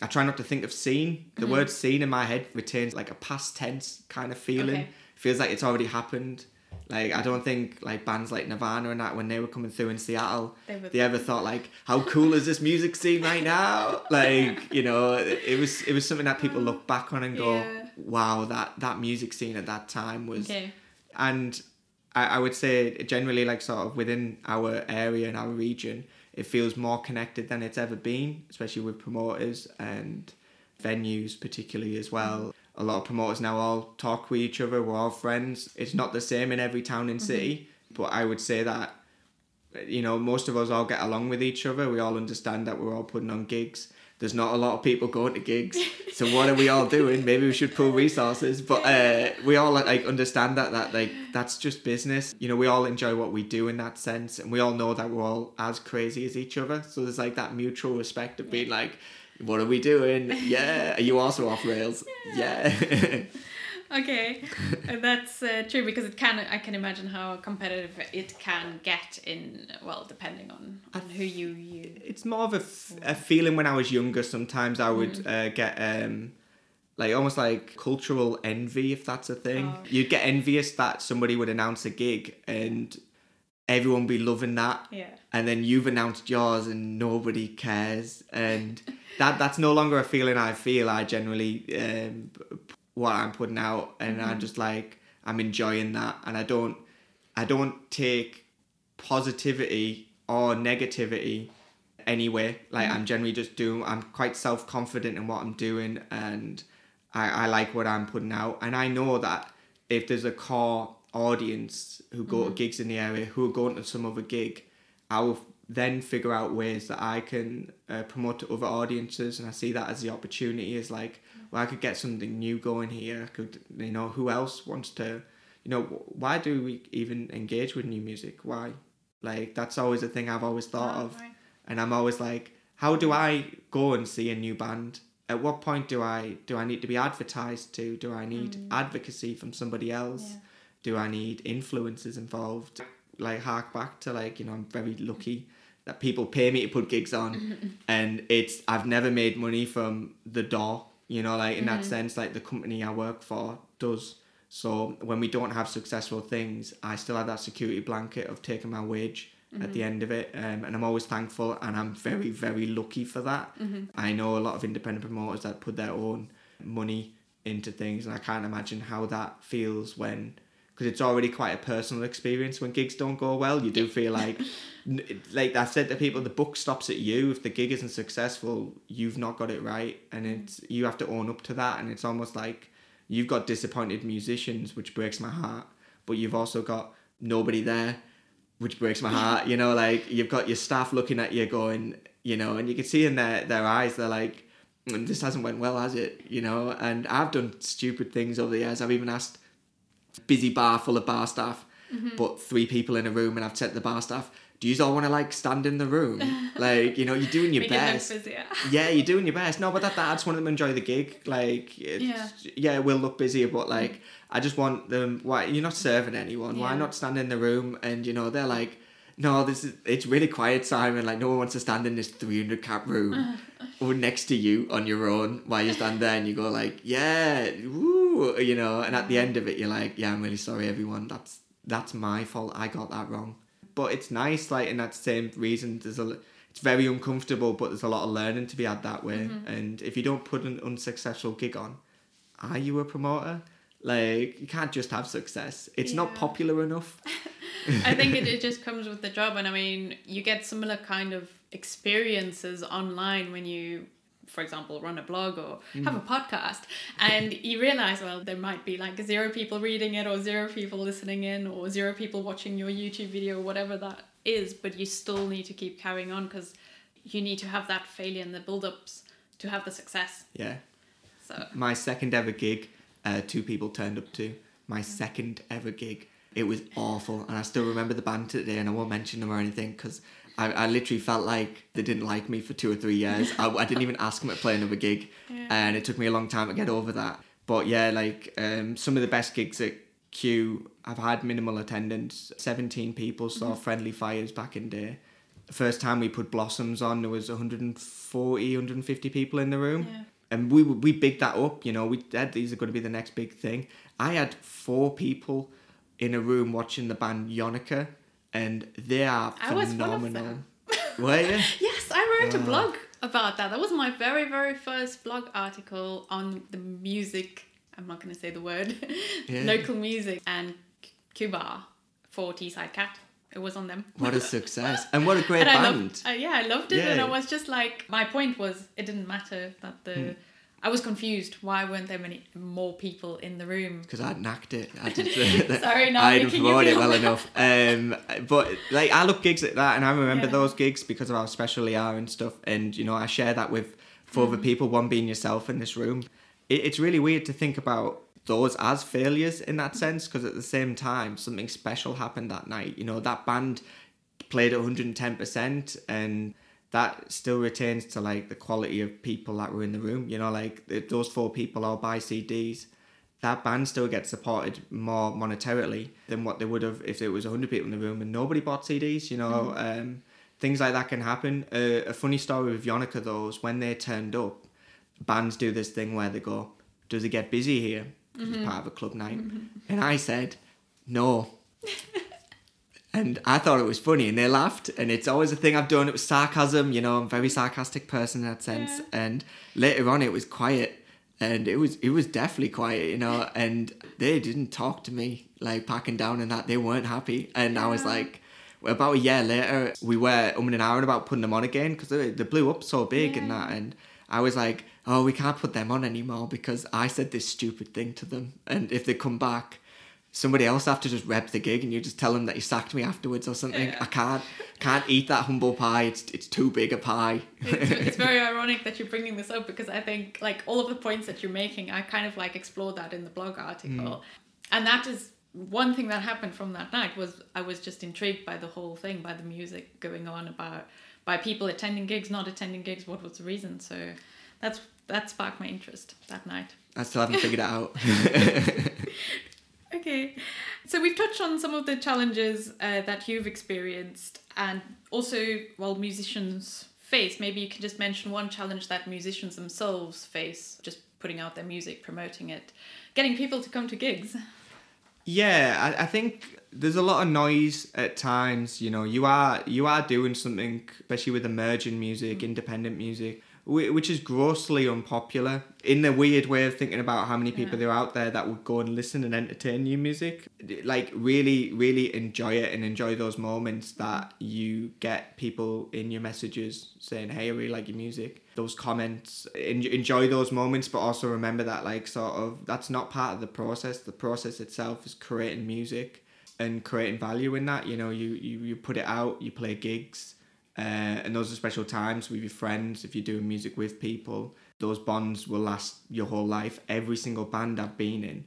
I try not to think of scene. The mm-hmm. word scene in my head retains like a past tense kind of feeling. Okay. Feels like it's already happened. Like I don't think like bands like Nirvana and that when they were coming through in Seattle, They they ever thought like, how cool is this music scene right now? Like you know, it was it was something that people look back on and go, Yeah. wow, that that music scene at that time was Okay. and I, I would say generally like sort of within our area and our region it feels more connected than it's ever been especially with promoters and venues particularly as well a lot of promoters now all talk with each other we're all friends. It's not the same in every town and city but i would say that you know most of us all get along with each other. We all understand that we're all putting on gigs. There's not a lot of people going to gigs. So what are we all doing? Maybe we should pool resources. But uh, we all like understand that that like that's just business. You know we all enjoy what we do in that sense and we all know that we're all as crazy as each other. So there's like that mutual respect of being like what are we doing yeah are you also off rails yeah Okay, that's uh, true because it can. I can imagine how competitive it can get in. Well, depending on, on who you you. it's more of a, f- a feeling when I was younger. Sometimes I would uh, get um, like almost like cultural envy, if that's a thing. Oh. You'd get envious that somebody would announce a gig and everyone be loving that, Yeah. and then you've announced yours and nobody cares, and that that's no longer a feeling I feel. I generally um, what I'm putting out, and I'm mm-hmm. just like I'm enjoying that, and I don't I don't take positivity or negativity anyway. Like mm-hmm. I'm generally just doing. I'm quite self confident in what I'm doing, and I, I like what I'm putting out. And I know that if there's a core audience who go to mm-hmm. gigs in the area who are going to some other gig, I will then figure out ways that I can uh, promote to other audiences, and I see that as the opportunity. Is like, well, I could get something new going here. I could, you know, who else wants to, you know, why do we even engage with new music? Why? Like that's always a thing I've always thought Oh, of, right. and I'm always like, how do I go and see a new band? at what point do I do I need to be advertised to? Do I need advocacy from somebody else? Yeah. Do I need influences involved? Like hark back to like you know I'm very lucky that people pay me to put gigs on, and it's I've never made money from the door. You know, like in that mm-hmm. sense, like the company I work for does. So when we don't have successful things, I still have that security blanket of taking my wage at the mm-hmm. end of it, um, and I'm always thankful, and I'm very very lucky for that. Mm-hmm. I know a lot of independent promoters that put their own money into things, and I can't imagine how that feels when. Because it's already quite a personal experience when gigs don't go well. You do feel like, like I said to people, the book stops at you. If the gig isn't successful, you've not got it right, and it's you have to own up to that. And it's almost like you've got disappointed musicians, which breaks my heart. But you've also got nobody there, which breaks my heart. You know, like you've got your staff looking at you, going, you know, and you can see in their their eyes, they're like, "Mm, this hasn't went well, has it? You know. And I've done stupid things over the years. I've even asked busy bar full of bar staff, Mm-hmm. but three people in a room, and I've said the bar staff, "Do you all want to like stand in the room? like, you know, you're doing your best." yeah, you're doing your best. No, but that, that I just want them to enjoy the gig. Like, it's, Yeah. yeah, it will look busier, but like, I just want them. Why you're not serving anyone? Why not stand in the room? And you know, they're like, no, this is it's really quiet, Simon. Like, no one wants to stand in this 300 cap room or next to you on your own while you stand there and you go like, yeah, woo, you know. And at the mm-hmm. end of it, you're like, yeah, I'm really sorry, everyone. That's that's my fault. I got that wrong. But it's nice, like in that same reason. There's a it's very uncomfortable, but there's a lot of learning to be had that way. Mm-hmm. And if you don't put an unsuccessful gig on, are you a promoter? Like you can't just have success. It's not popular enough. I think it, it just comes with the job, and I mean, you get similar kind of experiences online when you, for example, run a blog or have a podcast, and you realize, well, there might be like zero people reading it, or zero people listening in, or zero people watching your YouTube video, or whatever that is, but you still need to keep carrying on because you need to have that failure and the build ups to have the success. Yeah. So, My second ever gig, uh, two people turned up to. My second ever gig. It was awful, and I still remember the band today, and I won't mention them or anything because I, I literally felt like they didn't like me for two or three years. I, I didn't even ask them to play another gig, Yeah. and it took me a long time to get over that. But yeah, like um, some of the best gigs at Q, I've had minimal attendance. 17 people saw Friendly Fires back in day. The first time we put Blossoms on, there was 140, 150 people in the room yeah. and we we bigged that up. You know, we said these are going to be the next big thing. I had four people in a room watching the band Yonaka, and they are I was one of phenomenal. Were you? Yes, I wrote a blog about that. That was my very, very first blog article on the music. I'm not going to say the word. Yeah. Local music and Cuba for Teesside Cat. It was on them. What a success, and what a great and I band. loved, uh, yeah, I loved it, and. I was just like, my point was, it didn't matter that the. Hmm. I was confused. Why weren't there many more people in the room? because I'd knacked it. I just, Sorry, not I didn't making it well enough. Um, but like I look gigs at that, and I remember Yeah. those gigs because of how special they are and stuff. And you know, I share that with four Mm. other people. One being yourself in this room. It, it's really weird to think about those as failures in that sense, because at the same time, something special happened that night. You know, that band played at 110 percent and that still retains to like the quality of people that were in the room you know like th- those four people all buy cds that band still gets supported more monetarily than what they would have if there was 100 people in the room and nobody bought cds you know? Um, things like that can happen. Uh, a funny story with Yonaka though is when they turned up bands do this thing where they go does it get busy here? 'Cause it's part of a club night? And i said no and I thought it was funny, and they laughed. And it's always a thing I've done. It was sarcasm, you know. I'm a very sarcastic person in that sense. Yeah. And later on, it was quiet, and it was it was definitely quiet, you know. And they didn't talk to me like packing down and that. They weren't happy, and I was like. well, About a year later, we were um and hour about putting them on again because they, they blew up so big and that. And I was like, "Oh, we can't put them on anymore because I said this stupid thing to them, and if they come back, somebody else have to just rep the gig and you just tell them that you sacked me afterwards or something. Yeah. I can't can't eat that humble pie. It's it's too big a pie. it's, it's very ironic that you're bringing this up because I think like all of the points that you're making, I kind of like explored that in the blog article, mm. and that is one thing that happened from that night was I was just intrigued by the whole thing, by the music going on, about by people attending gigs, not attending gigs. What was the reason? So that's that sparked my interest that night. I still haven't figured it out. Okay. So we've touched on some of the challenges uh, that you've experienced and also, well, musicians face. Maybe you can just mention one challenge that musicians themselves face, just putting out their music, promoting it, getting people to come to gigs. Yeah, I, I think there's a lot of noise at times. You know, you are you are doing something, especially with emerging music, independent music, which is grossly unpopular. In the weird way of thinking about how many people Yeah. there are out there that would go and listen and entertain new music, like really, really enjoy it and enjoy those moments that you get people in your messages saying, "Hey, I really like your music." Those comments, en- enjoy those moments, but also remember that like sort of that's not part of the process. The process itself is creating music and creating value in that. You know, you you, you put it out, you play gigs, uh, and those are special times with your friends. If you're doing music with people, those bonds will last your whole life. Every single band I've been in,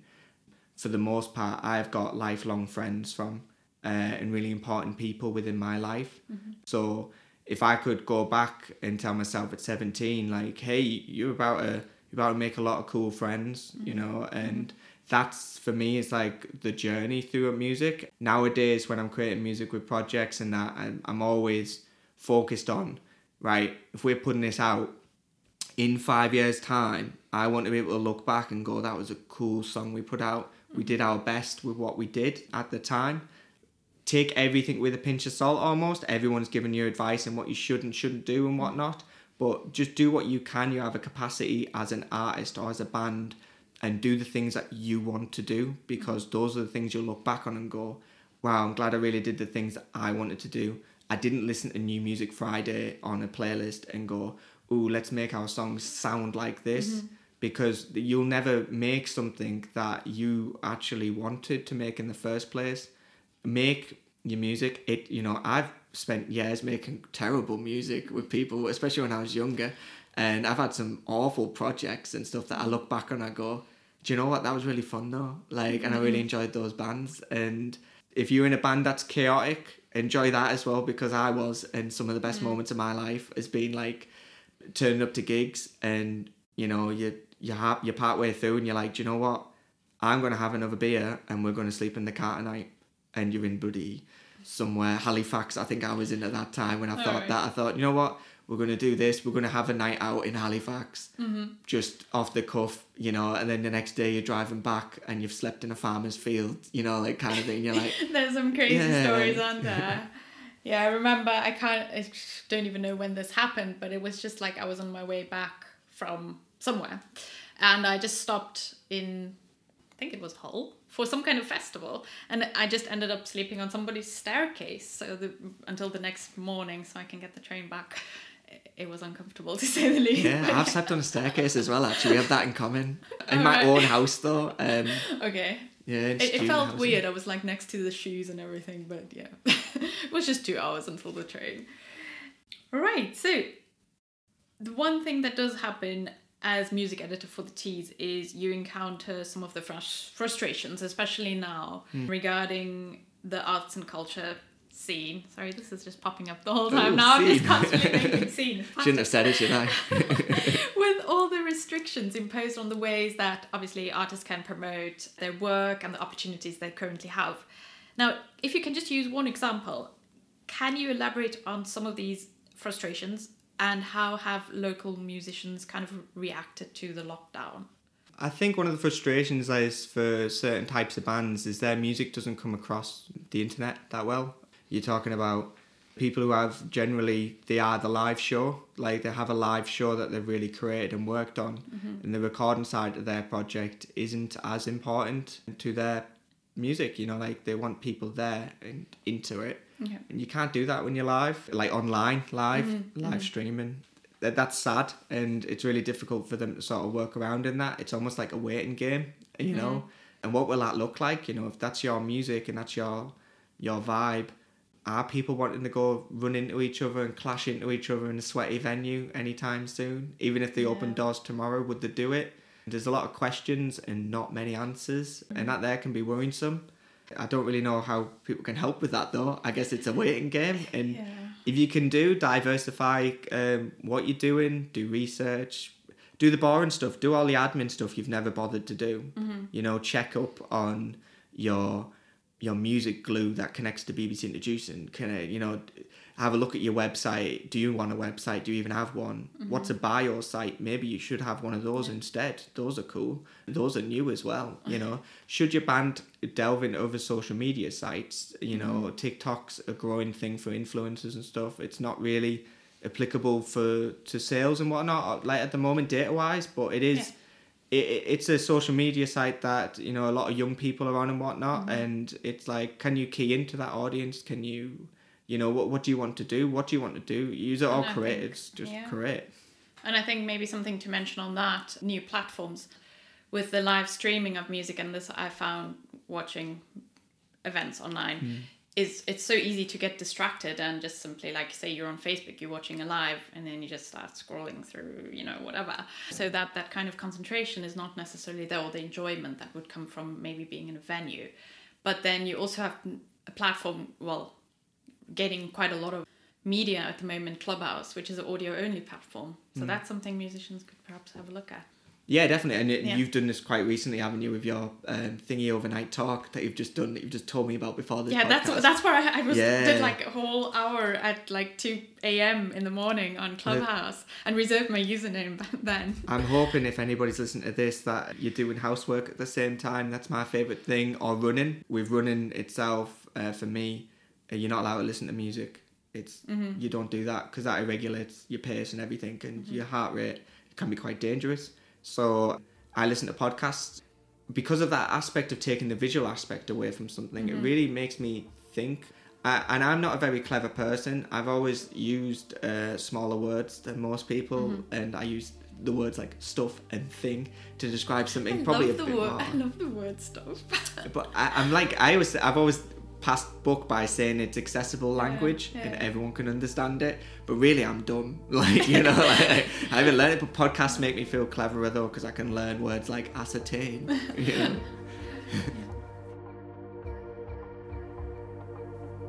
for the most part, I've got lifelong friends from, uh, and really important people within my life. So if I could go back and tell myself at 17, like, hey, you're about to you're about to make a lot of cool friends, you know, and that's for me is like the journey through music. Nowadays, when I'm creating music with projects and that, I'm, I'm always focused on right. If we're putting this out in five years' time, I want to be able to look back and go, that was a cool song we put out. We did our best with what we did at the time take everything with a pinch of salt almost. Everyone's giving you advice on what you should and shouldn't do and whatnot. But just do what you can. You have a capacity as an artist or as a band and do the things that you want to do because those are the things you'll look back on and go, wow, I'm glad I really did the things that I wanted to do. I didn't listen to New Music Friday on a playlist and go, ooh, let's make our songs sound like this. Mm-hmm. Because you'll never make something that you actually wanted to make in the first place. Make your music. It you know i've spent years making terrible music with people especially when i was younger and i've had some awful projects and stuff that i look back on and i go do you know what? That was really fun though. Like and i really mm-hmm. enjoyed those bands. And if you're in a band that's chaotic enjoy that as well because i was and some of the best mm. moments of my life has been like turning up to gigs and you know you you ha- you're part way through and you're like do you know what i'm going to have another beer and we're going to sleep in the car tonight and you're in Buddy somewhere Halifax. I think I was in at that time when I thought Alright. that. I thought, you know what, we're gonna do this. We're gonna have a night out in Halifax, Mm-hmm. just off the cuff, you know. And then the next day you're driving back and you've slept in a farmer's field, you know, like kind of thing. You're like, There's some crazy Yeah. stories on there. Yeah, I remember. I can't. I don't even know when this happened, but it was just like I was on my way back from somewhere, and I just stopped in. I think it was Hull for some kind of festival, and I just ended up sleeping on somebody's staircase. So the, until the next morning, so I can get the train back. It- was uncomfortable to say the least. yeah, I've slept on a staircase as well. Actually, we have that in common. In my Alright. own house though. Um, okay. yeah, It, it felt housing. weird. I was like next to the shoes and everything, but yeah, it was just two hours until the train. Right. So the one thing that does happen as music editor for the Tees is you encounter some of the frus- frustrations, especially now Hmm. regarding the arts and culture scene. Sorry, this is just popping up the whole time Ooh, now. I'm just constantly thinking scene. Shouldn't have said it, should I? with all the restrictions imposed on the ways that obviously artists can promote their work and the opportunities they currently have. Now, if you can just use one example, can you elaborate on some of these frustrations and how have local musicians kind of reacted to the lockdown? I think one of the frustrations is for certain types of bands is their music doesn't come across the internet that well. You're talking about people who have generally they are the live show, like they have a live show that they've really created and worked on, mm-hmm. and the recording side of their project isn't as important to their music. You know, like they want people there and into it, Yeah. and you can't do that when you're live, like online, live, mm-hmm. Mm-hmm. live streaming. That that's sad, and it's really difficult for them to sort of work around in that. It's almost like a waiting game, you know. And what will that look like? You know, if that's your music and that's your your vibe, are people wanting to go run into each other and clash into each other in a sweaty venue anytime soon? Even if they open doors tomorrow, would they do it? There's a lot of questions and not many answers, and that there can be worrisome. I don't really know how people can help with that though. I guess it's a waiting game, and Yeah. if you can do diversify um, what you're doing, do research, do the boring stuff, do all the admin stuff you've never bothered to do. You know, check up on your your music glue that connects to BBC Introducing. Can I, you know, have a look at your website. Do you want a website? Do you even have one? Mm-hmm. What's a bio site? Maybe you should have one of those instead. Those are cool. Those are new as well. You know, should your band delve into other social media sites? You know, mm-hmm. TikTok's a growing thing for influencers and stuff. It's not really applicable for to sales and whatnot like at the moment data wise, but it is. Yeah. It, it- it's a social media site that you know a lot of young people are on and whatnot mm-hmm. and it's like can you key into that audience? Can you you know what what do you want to do? What do you want to do? Use it all And think- it's just yeah. create. And I think maybe something to mention on that new platforms. With the live streaming of music and this I found watching events online hmm. Is it's so easy to get distracted and just simply like say you're on Facebook you're watching a live and then you just start scrolling through you know whatever. So that that kind of concentration is not necessarily there or the enjoyment that would come from maybe being in a venue. But then you also have a platform well getting quite a lot of media at the moment clubhouse which is an audio only platform. So mm. that's something musicians could perhaps have a look at yeah definitely and it, Yeah. you've done this quite recently haven't you with your um, thingy overnight talk that you've just done that you've just told me about before this yeah podcast. that's that's where I, I was Yeah. did like a whole hour at like 2 a.m in the morning on clubhouse and reserved my username back then I'm hoping if anybody's listening to this that you're doing housework at the same time. That's my favourite thing. Or running. With running itself, uh, for me, uh, you're not allowed to listen to music. It's you don't do that because that irregulates your pace and everything, and your heart rate can be quite dangerous. So I listen to podcasts because of that aspect of taking the visual aspect away from something. It really makes me think. Uh, and I'm not a very clever person. I've always used uh, smaller words than most people, and I use the words like stuff and thing to describe something. I probably love a the bit word more. I love the word stuff But I, I'm like I always I've always passed book by saying it's accessible language and yeah. everyone can understand it. But really, I'm dumb. Like you know, like, I haven't learned it. But podcasts make me feel cleverer though because I can learn words like ascertain. You know?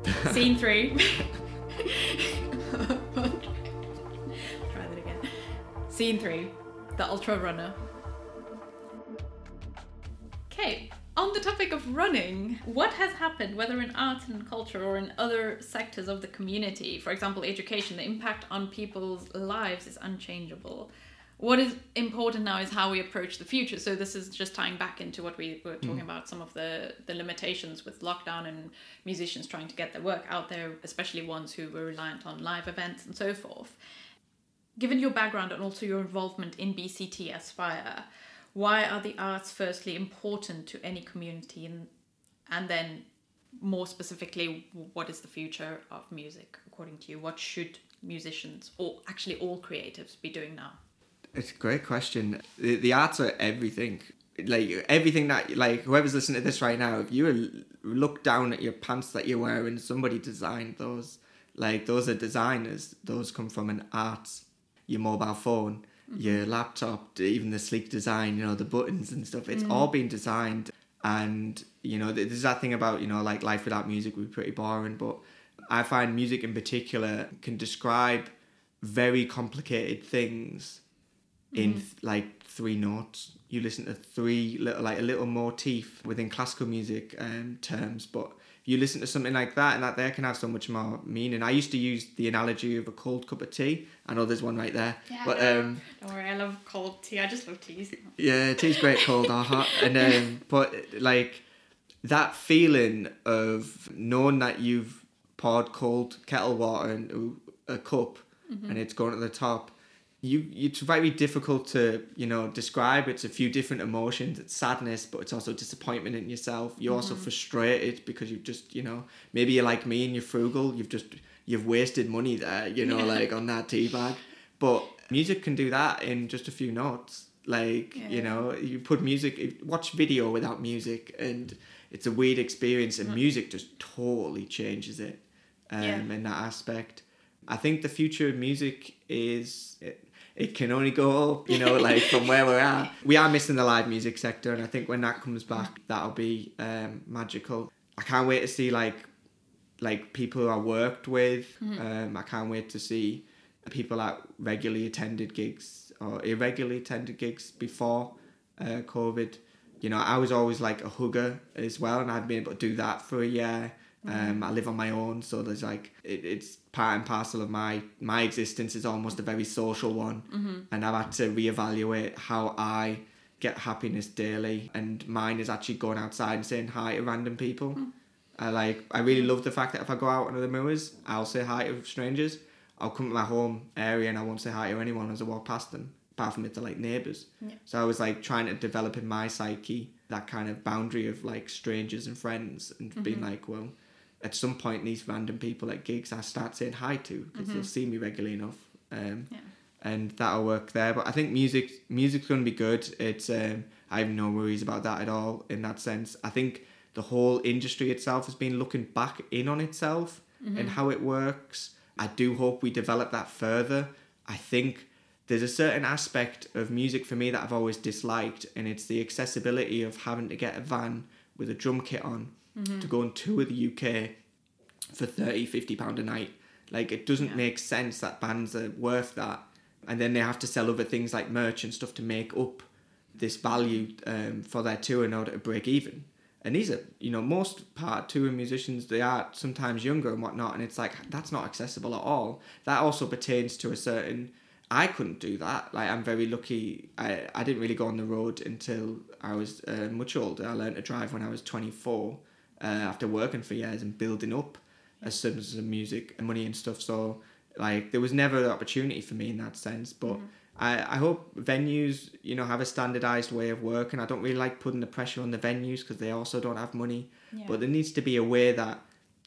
Scene three. Try that again. Scene three. The Ultra Runner. Okay, on the topic of running, what has happened, whether in arts and culture or in other sectors of the community, for example, education, the impact on people's lives is unchangeable. What is important now is how we approach the future. So this is just tying back into what we were talking mm. about, some of the, the limitations with lockdown and musicians trying to get their work out there, especially ones who were reliant on live events and so forth. Given your background and also your involvement in BCT Aspire, why are the arts firstly important to any community and, and then more specifically what is the future of music according to you what should musicians or actually all creatives be doing now It's a great question. The, the arts are everything. Like everything that like whoever's listening to this right now, if you look down at your pants that you're wearing, somebody designed those. Like those are designers. Those come from an art. Your mobile phone, your laptop, even the sleek design. You know the buttons and stuff. It's all been designed. And you know there's that thing about you know like life without music would be pretty boring. But I find music in particular can describe very complicated things in th- like three notes. You listen to three little like a little motif within classical music um, terms, but you listen to something like that, and that there can have so much more meaning. I used to use the analogy of a cold cup of tea. I know there's one right there, but um, don't worry i love cold tea i just love teas yeah, tea's great cold or hot, and um, but like that feeling of knowing that you've poured cold kettle water into a cup and it's going to the top. You, it's very difficult to you know describe. It's a few different emotions. It's sadness, but it's also disappointment in yourself. You're also frustrated because you've just you know maybe you're like me and you're frugal. You've just you've wasted money there. You know like on that tea bag. But music can do that in just a few notes. Like you know, you put music, watch video without music, and it's a weird experience. And music just totally changes it um, Yeah. in that aspect. I think the future of music is it, can only go up. You know, like from where we're at, we are missing the live music sector, and I think when that comes back, that'll be um, magical. I can't wait to see like like people I worked with. Um, I can't wait to see people that regularly attended gigs or irregularly attended gigs before uh, COVID. You know, I was always like a hugger as well, and I'd been able to do that for a year. Um, I live on my own, so there's like it, it's part and parcel of my my existence is almost a very social one, mm-hmm. and I've had to reevaluate how I get happiness daily, and mine is actually going outside and saying hi to random people. Mm. I like I really love the fact that if I go out on the moors, I'll say hi to strangers. I'll come to my home area and I won't say hi to anyone as I walk past them, apart from if they're like neighbours. Yeah. So I was like trying to develop in my psyche that kind of boundary of like strangers and friends and being mm-hmm. like, well, at some point these random people at gigs I start saying hi to because they'll see me regularly enough. Um, Yeah. and that'll work there. But I think music music's going to be good. It's um, I have no worries about that at all in that sense. I think the whole industry itself has been looking back in on itself and how it works. I do hope we develop that further. I think there's a certain aspect of music for me that I've always disliked, and it's the accessibility of having to get a van with a drum kit on to go and tour the UK for 30 50 pound a night like it doesn't Yeah. make sense that bands are worth that and then they have to sell other things like merch and stuff to make up this value um, for their tour in order to break even and these are you know most part touring musicians they are sometimes younger and whatnot and it's like that's not accessible at all that also pertains to a certain I couldn't do that. Like I'm very lucky. I, I didn't really go on the road until I was uh, much older. I learned to drive when I was 24 uh, after working for years and building up a sense of music and money and stuff. So like there was never an opportunity for me in that sense. But I, I hope venues you know have a standardized way of working. I don't really like putting the pressure on the venues because they also don't have money. Yeah. But there needs to be a way that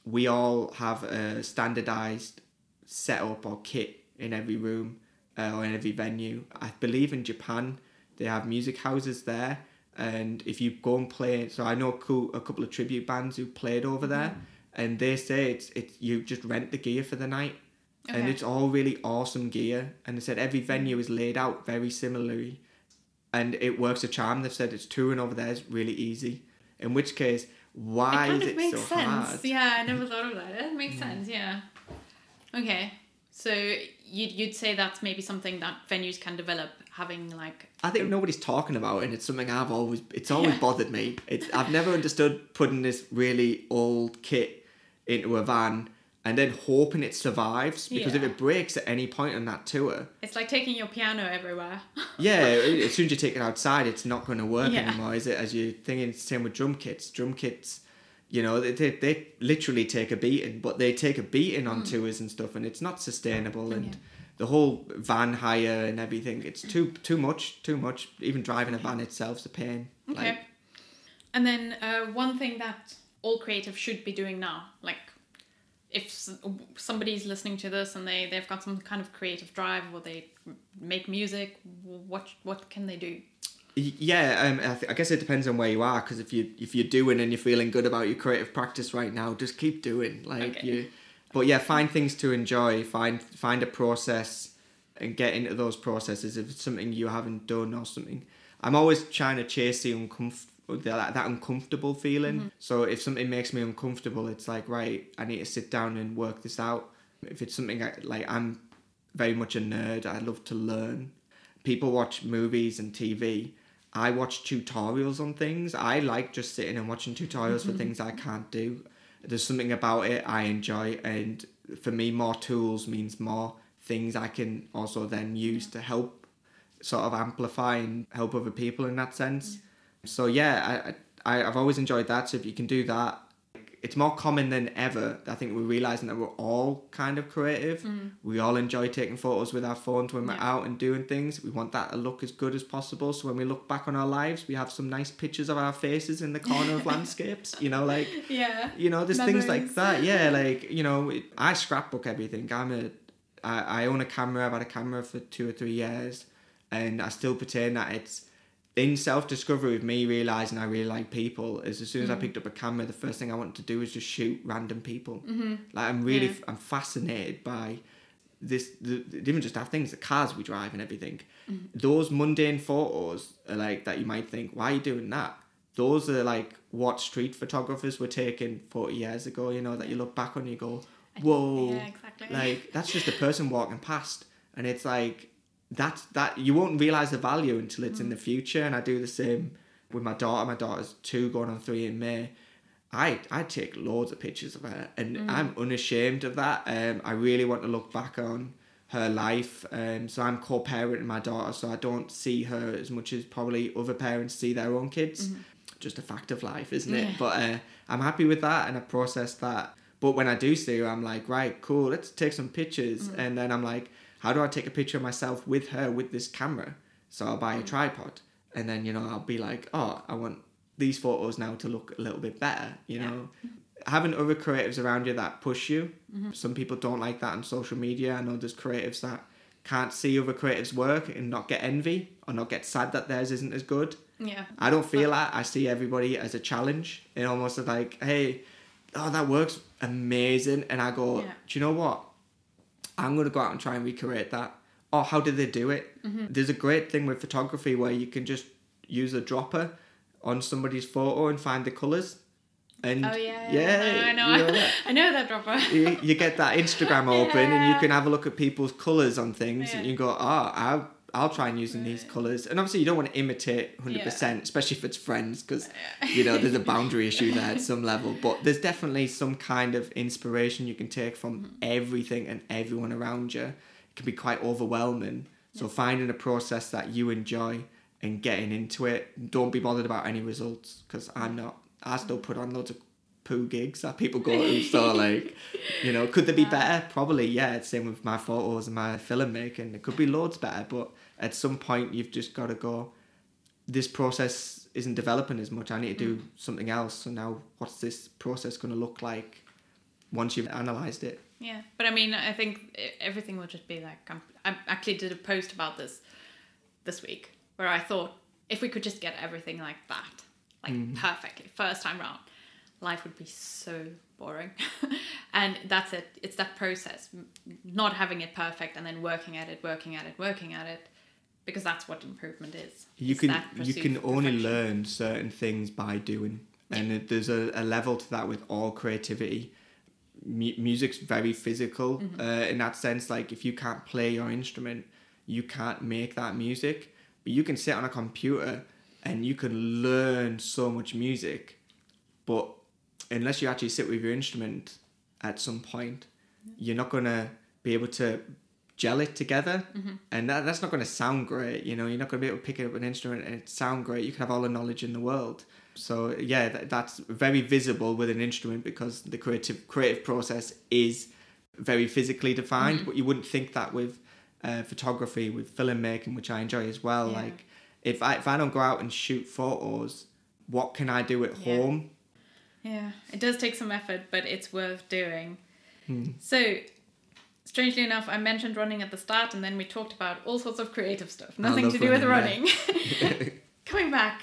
we all have a standardized setup or kit in every room uh, or in every venue. I believe in Japan they have music houses there, and if you go and play, so I know a, couple of tribute bands who played over there, mm-hmm. and they say it's it's you just rent the gear for the night, and it's all really awesome gear. And they said every venue is laid out very similarly, and it works a charm. They've said it's touring over there is really easy. In which case, why it kind is of it makes so sense. hard? Yeah, I never thought of that. It makes mm. sense. Yeah. Okay, so you'd you'd say that's maybe something that venues can develop, having like I think nobody's talking about it, and it's something I've always it's always Yeah. bothered me. It's I've never understood putting this really old kit into a van and then hoping it survives because if it breaks at any point on that tour, it's like taking your piano everywhere. yeah, as soon as you take it outside, it's not going to work Yeah. anymore, is it? As you're thinking, same with drum kits. Drum kits, you know, they, they, they literally take a beating, but they take a beating on tours and stuff, and it's not sustainable. And Mm. Yeah. The whole van hire and everything, it's too too much, too much. Even driving a van itself's a pain. Okay. Like, and then uh, one thing that all creative should be doing now, like if somebody's listening to this and they they've got some kind of creative drive or they make music, what what can they do? Yeah, um, I, th- I guess it depends on where you are. Because if you if you're doing and you're feeling good about your creative practice right now, just keep doing. Like Okay. you, but yeah, find things to enjoy. Find find a process and get into those processes. If it's something you haven't done or something, I'm always trying to chase the uncomfortable. That, that uncomfortable feeling. Mm-hmm. So if something makes me uncomfortable, it's like right, I need to sit down and work this out. If it's something I, like I'm very much a nerd, I love to learn. People watch movies and TV. I watch tutorials on things. I like just sitting and watching tutorials for mm-hmm. things I can't do. There's something about it I enjoy, and for me, more tools means more things I can also then use to help sort of amplify and help other people in that sense. Mm. So yeah, I, I I've always enjoyed that. So if you can do that, it's more common than ever. I think we're realizing that we're all kind of creative. Mm. We all enjoy taking photos with our phones when we're Yeah. out and doing things. We want that to look as good as possible. So when we look back on our lives, we have some nice pictures of our faces in the corner of landscapes. You know, like Yeah. you know, there's things like that. Yeah, like you know, it, I scrapbook everything. I'm a, I, I own a camera. I've had a camera for two or three years, and I still pretend that it's in self discovery with me realizing I really like people. Is as soon as I picked up a camera, the first thing I wanted to do was just shoot random people. Mm-hmm. Like I'm really, Yeah. I'm fascinated by this. The, even just our things, the cars we drive and everything. Those mundane photos are like that. You might think, why are you doing that? Those are like what street photographers were taking 40 years ago, you know, that you look back on and you go, whoa. Yeah, exactly. Like, that's just a person walking past. And it's like, that's that you won't realize the value until it's in the future. And I do the same with my daughter. My daughter's two, going on three in May. I I take loads of pictures of her, and I'm unashamed of that. Um, I really want to look back on her life. Um, so I'm co-parenting my daughter, so I don't see her as much as probably other parents see their own kids. Just a fact of life, isn't it? Yeah. But uh, I'm happy with that, and I process that. But when I do see her, I'm like, right, cool, let's take some pictures, and then I'm like, how do I take a picture of myself with her with this camera? So I'll buy a mm. tripod, and then you know I'll be like, oh, I want these photos now to look a little bit better. You Yeah. know, having other creatives around you that push you. Mm-hmm. Some people don't like that on social media. I know there's creatives that can't see other creatives' work and not get envy or not get sad that theirs isn't as good. Yeah. I don't feel that. I see everybody as a challenge. It almost is like, hey, oh, that works amazing. And I go, Yeah. do you know what? I'm going to go out and try and recreate that. Oh, how did they do it? Mm-hmm. There's a great thing with photography where you can just use a dropper on somebody's photo and find the colours. And Oh yeah. yeah, I know. you know that? I know that dropper. you, you get that Instagram open and you can have a look at people's colours on things and you go, oh, I'll, I'll try and using these colours. And obviously you don't want to imitate 100%, especially if it's friends because, you know, there's a boundary issue there at some level. But there's definitely some kind of inspiration you can take from Mm-hmm. everything and everyone around you. It can be quite overwhelming. So finding a process that you enjoy and getting into it, don't be bothered about any results because I'm not. I still put on loads of poo gigs that people go to. So like, you know, could they be better? Probably, yeah. Same with my photos and my filmmaking. It could be loads better, but at some point you've just got to go. This process isn't developing as much. I need to do mm. something else. So now, what's this process going to look like once you've analysed it? Yeah, but I mean, I think everything will just be like. Um, I'm, I actually did a post about this this week where I thought if we could just get everything like that, like mm-hmm. perfectly, first time round, life would be so boring. and that's it. It's that process, not having it perfect and then working at it, working at it, working at it, because that's what improvement is. you It's can you can only learn certain things by doing. And it, there's a, a level to that with all creativity. Mu- music's very physical Mm-hmm. uh, in that sense like if you can't play your instrument you can't make that music. But you can sit on a computer and you can learn so much music. But unless you actually sit with your instrument at some point you're not going to be able to gel it together. And that, that's not going to sound great you know? You're not going to be able to pick up an instrument and it sound great. You can have all the knowledge in the world. So yeah that, that's very visible with an instrument because the creative creative process is very physically defined. But you wouldn't think that with uh, photography with filmmaking which i enjoy as well Yeah. like if I, if I don't go out and shoot photos what can i do at Yeah. home? Yeah, it does take some effort, but it's worth doing. Hmm. So, strangely enough, I mentioned running at the start, and then we talked about all sorts of creative stuff. Nothing to do with running, running. coming back.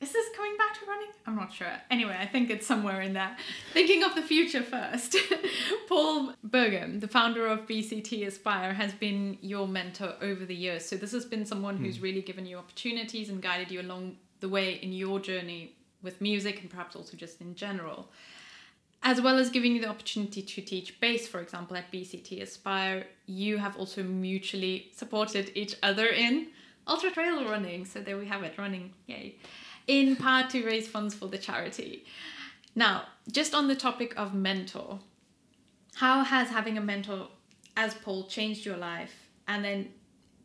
Is this coming back to running? I'm not sure. Anyway, I think it's somewhere in there. Thinking of the future first. Paul Bergam, the founder of BCT Aspire, has been your mentor over the years. So this has been someone who's hmm. really given you opportunities and guided you along the way in your journey with music and perhaps also just in general. As well as giving you the opportunity to teach bass, for example, at BCT Aspire, you have also mutually supported each other in ultra trail running. So there we have it, running, yay. In part to raise funds for the charity. Now, just on the topic of mentor, how has having a mentor as Paul changed your life? And then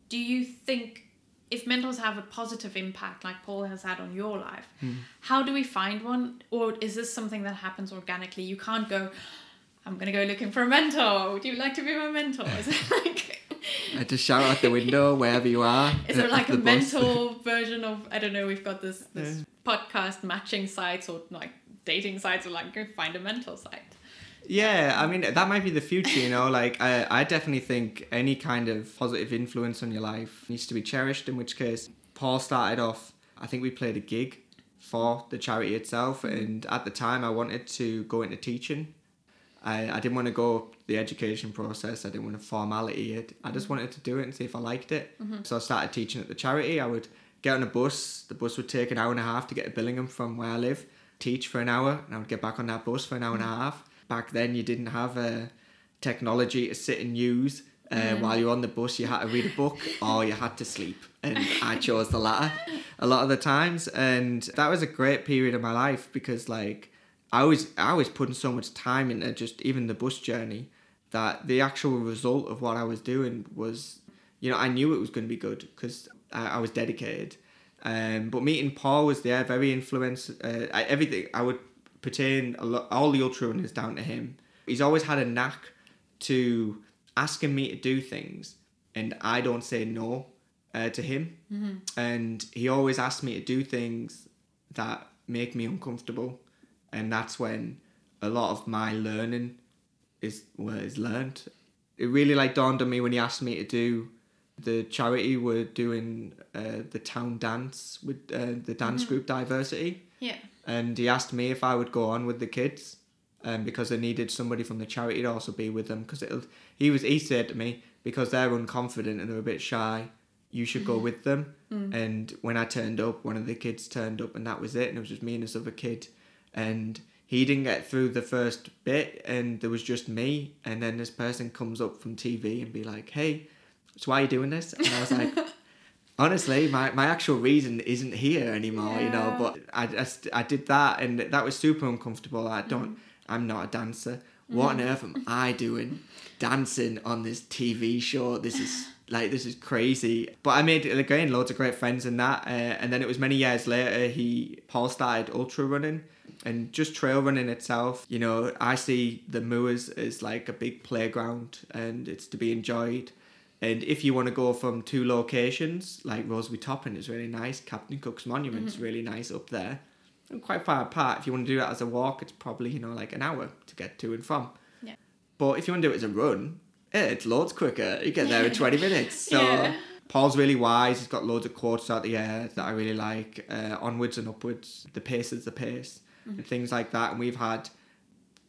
do you think if mentors have a positive impact like Paul has had on your life, hmm. how do we find one? Or is this something that happens organically? You can't go, I'm gonna go looking for a mentor. Would you like to be my mentor? Is it like I just shout out the window wherever you are. is there at uh, like a the mentor version of I don't know, we've got this this podcast matching sites or like dating sites or like go find a mentor site. Yeah, I mean that might be the future, you know. Like I, I definitely think any kind of positive influence on your life needs to be cherished. In which case, Paul started off. I think we played a gig for the charity itself, mm-hmm. and at the time, I wanted to go into teaching. I, I didn't want to go the education process. I didn't want to formality it. I just mm-hmm. wanted to do it and see if I liked it. Mm-hmm. So I started teaching at the charity. I would get on a bus. The bus would take an hour and a half to get to Billingham from where I live. Teach for an hour, and I would get back on that bus for an hour and a half. Back then, you didn't have a technology to sit and use Uh, While you're on the bus, you had to read a book or you had to sleep, and I chose the latter a lot of the times. And that was a great period of my life because, like, I was I was putting so much time into just even the bus journey that the actual result of what I was doing was, you know, I knew it was going to be good because I, I was dedicated. Um, but meeting Paul was there, very influenced. Uh, I, everything I would pertain a lot, all the ultra is down to him. He's always had a knack to asking me to do things, and I don't say no uh, to him. And he always asks me to do things that make me uncomfortable, and that's when a lot of my learning is well, is learned. It really like dawned on me when he asked me to do the charity we're doing uh, the town dance with uh, the dance group diversity Yeah. And he asked me if I would go on with the kids, um, because they needed somebody from the charity to also be with them. Because he was he said to me because they're unconfident and they're a bit shy, you should go with them. And when I turned up, one of the kids turned up, and that was it. And it was just me and this other kid, and he didn't get through the first bit, and there was just me. And then this person comes up from TV and be like, "Hey, so why are you doing this?" And I was like. honestly my, my actual reason isn't here anymore you know but I, just I did that and that was super uncomfortable. I don't i'm not a dancer. What on earth am i doing dancing on this tv show? This is like this is crazy. But i made again loads of great friends in that uh, and then it was many years later he paul started ultra running and just trail running itself. You know i see the moors as like a big playground and it's to be enjoyed and if you want to go from two locations, like Roseberry Topping is really nice, Captain Cook's Monument's really nice up there, and quite far apart. If you want to do that as a walk, it's probably you know like an hour to get to and from. Yeah. But if you want to do it as a run, eh, it's loads quicker. You get there in twenty minutes. So Yeah. Paul's really wise. He's got loads of quotes out the air that I really like. Uh, onwards and upwards. The pace is the pace, and things like that. And we've had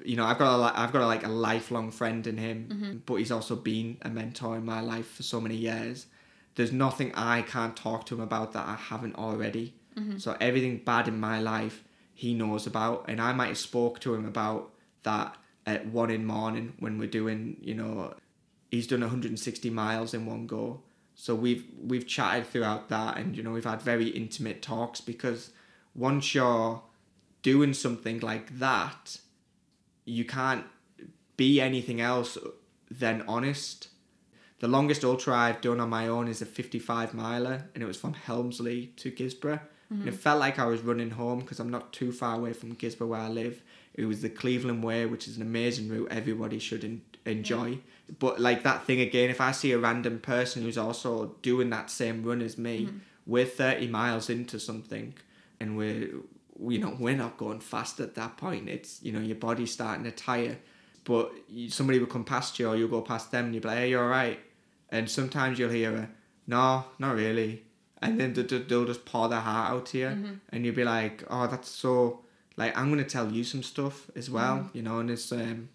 you know, I've got a, I've got a, like a lifelong friend in him, mm-hmm. but he's also been a mentor in my life for so many years. There's nothing I can't talk to him about that I haven't already. Mm-hmm. So everything bad in my life, he knows about, and I might have spoke to him about that at one in morning when we're doing, you know, he's done 160 miles in one go. So we've we've chatted throughout that, and you know, we've had very intimate talks because once you're doing something like that you can't be anything else than honest. The longest ultra I've done on my own is a 55 miler, and it was from Helmsley to Guisborough. And it mm-hmm. felt like I was running home because I'm not too far away from Guisborough where I live. It was the Cleveland Way, which is an amazing route everybody should en- enjoy. But like that thing again, if I see a random person who's also doing that same run as me, mm-hmm. we're 30 miles into something, and we're you know we're not going fast at that point. It's you know your body's starting to tire, but you, somebody will come past you or you'll go past them and you'll be like, hey, you're all right. And sometimes you'll hear a no, not really, and then they'll, just pour their heart out to you, mm-hmm. and you'll be like, oh, that's so. Like I'm gonna tell you some stuff as well, mm-hmm. you know, and it's um,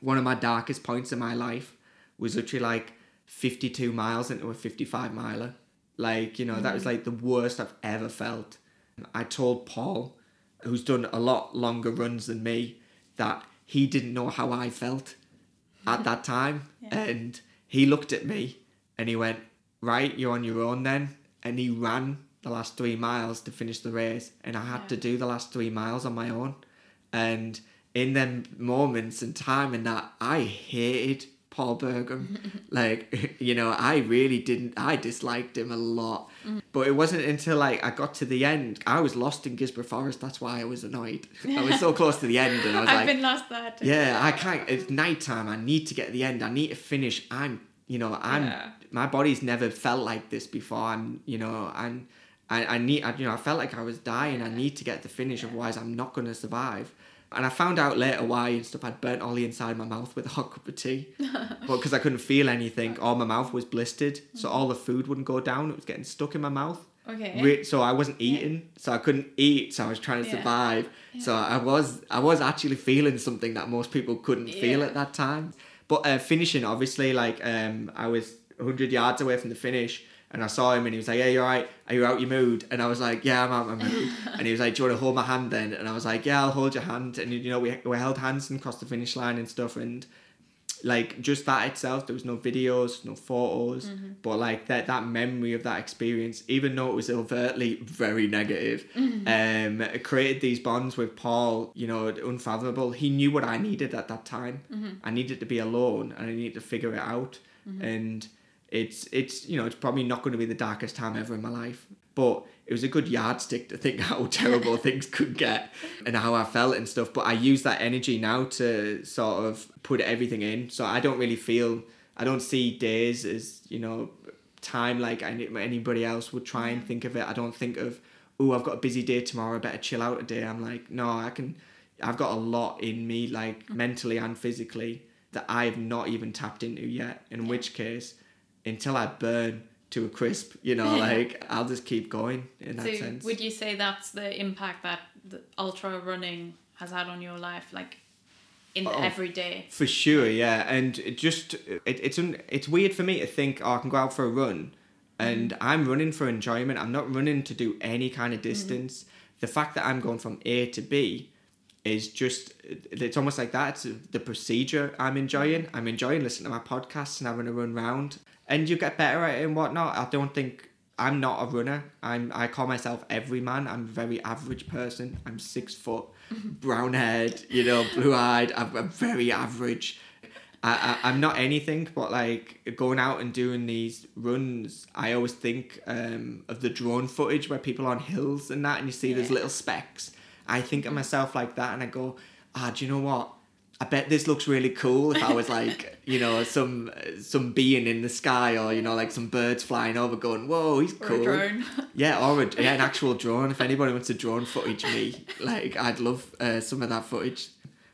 one of my darkest points in my life was literally like 52 miles into a 55 miler. Like, you know, that was mm-hmm. like the worst I've ever felt. I told Paul, who's done a lot longer runs than me, that he didn't know how I felt at that time. And he looked at me and he went, Right, you're on your own then. And he ran the last three miles to finish the race. And I had Yeah. to do the last three miles on my own. And in them moments and time and that, I hated Paul Bergam. like, you know, I really didn't, I disliked him a lot. But it wasn't until like I got to the end, I was lost in Guisborough Forest. That's why I was annoyed. I was so close to the end and I was I've like, been lost there. too. yeah, I can't. It's nighttime. I need to get to the end. I need to finish. I'm, you know, I'm. Yeah. My body's never felt like this before. I'm, you know, and I, I need. I, you know, I felt like I was dying. I need to get the finish, otherwise I'm not going to survive. And I found out later why and stuff. I'd burnt all the inside my mouth with a hot cup of tea, but because I couldn't feel anything, all my mouth was blistered, so all the food wouldn't go down. It was getting stuck in my mouth. Okay. Re- so I wasn't eating, so I couldn't eat, so I was trying to Yeah. survive. So I was I was actually feeling something that most people couldn't feel at that time. But uh, finishing, obviously, like um, I was hundred yards away from the finish, and I saw him, and he was like, "Hey, you alright? Are you out your mood?" And I was like, "Yeah, I'm out my mood." and he was like, "Do you want to hold my hand then?" And I was like, "Yeah, I'll hold your hand." And you know, we we held hands and crossed the finish line and stuff, and like just that itself there was no videos no photos Mm-hmm. but like that that memory of that experience even though it was overtly very negative Mm-hmm. um created these bonds with paul you know unfathomable he knew what i needed at that time Mm-hmm. i needed to be alone and i needed to figure it out and it's it's you know it's probably not going to be the darkest time ever in my life but it was a good yardstick to think how terrible things could get and how I felt and stuff. But I use that energy now to sort of put everything in. So I don't really feel, I don't see days as, you know, time like anybody else would try and think of it. I don't think of, oh, I've got a busy day tomorrow, I better chill out a day. I'm like, no, I can, I've got a lot in me, like mm. mentally and physically, that I've not even tapped into yet. In which case, until I burn to a crisp, you know, like I'll just keep going in that So sense. would you say that's the impact that the ultra running has had on your life, like in Oh. everyday? For sure, yeah, and it just it, it's un, it's weird for me to think oh, I can go out for a run, mm-hmm. and I'm running for enjoyment. I'm not running to do any kind of mm-hmm. distance. The fact that I'm going from A to B is just it's almost like that. It's the procedure I'm enjoying. I'm enjoying listening to my podcasts and having a run round, and you get better at it and whatnot. I don't think. I'm not a runner. I'm. I call myself every man. I'm a very average person. I'm six foot, brown haired, you know, blue eyed. I'm, I'm very average. I, I, I'm not anything but like going out and doing these runs. I always think um, of the drone footage where people are on hills and that, and you see those little specks. I think of myself like that, and I go, ah, do you know what? I bet this looks really cool if I was like, you know, some some being in the sky, or you know, like some birds flying over, going, "Whoa, he's Or cool." a drone? Yeah, or a, yeah, an actual drone. If anybody wants to drone footage me, like I'd love uh, some of that footage.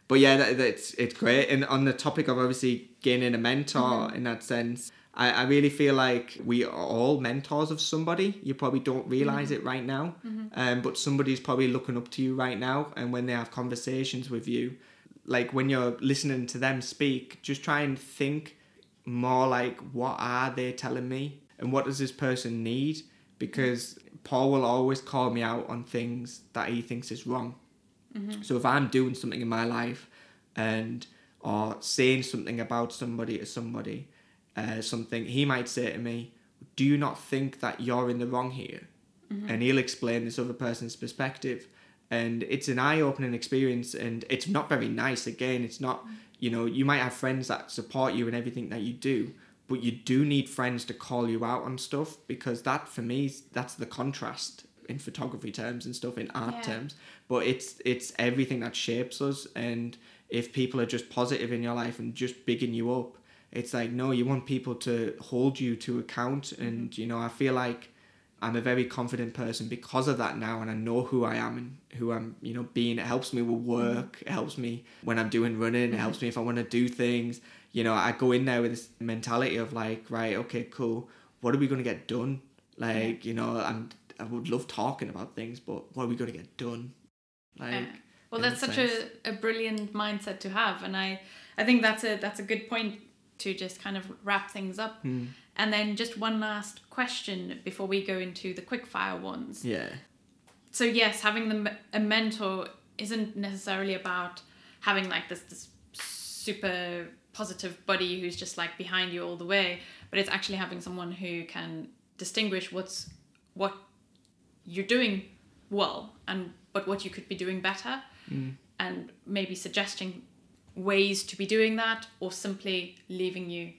But yeah, that, that's it's great. And on the topic of obviously gaining a mentor in that sense, I, I really feel like we are all mentors of somebody. You probably don't realize mm-hmm. it right now, mm-hmm. um, but somebody's probably looking up to you right now. And when they have conversations with you, like when you're listening to them speak, just try and think more like what are they telling me? And what does this person need? Because paul will always call me out on things that he thinks is wrong. Mm-hmm. So if i'm doing something in my life and or saying something about somebody to somebody uh, something he might say to me do you not think that you're in the wrong here and he'll explain this other person's perspective and it's an eye-opening experience and it's not very nice again it's not you know you might have friends that support you in everything that you do but you do need friends to call you out on stuff because that for me that's the contrast in photography terms and stuff in art Yeah. terms but it's it's everything that shapes us and if people are just positive in your life and just bigging you up it's like no you want people to hold you to account. Mm-hmm. And you know i feel like i'm a very confident person because of that now and i know who i am and who i'm you know being. It helps me with mm-hmm. work. It helps me when i'm doing running. It mm-hmm. helps me if i want to do things. You know i go in there with this mentality of like right okay cool. What are we going to get done? Like you know i'm i would love talking about things but what are we going to get done? Like Yeah. Well, that's such sense. a, a brilliant mindset to have, and I I think that's a that's a good point to just kind of wrap things up. Hmm. And then just one last question before we go into the quick fire ones. yeah So yes, having the, a mentor isn't necessarily about having like this this super positive buddy who's just like behind you all the way, but it's actually having someone who can distinguish what's what you're doing well and but what you could be doing better and maybe suggesting ways to be doing that or simply leaving you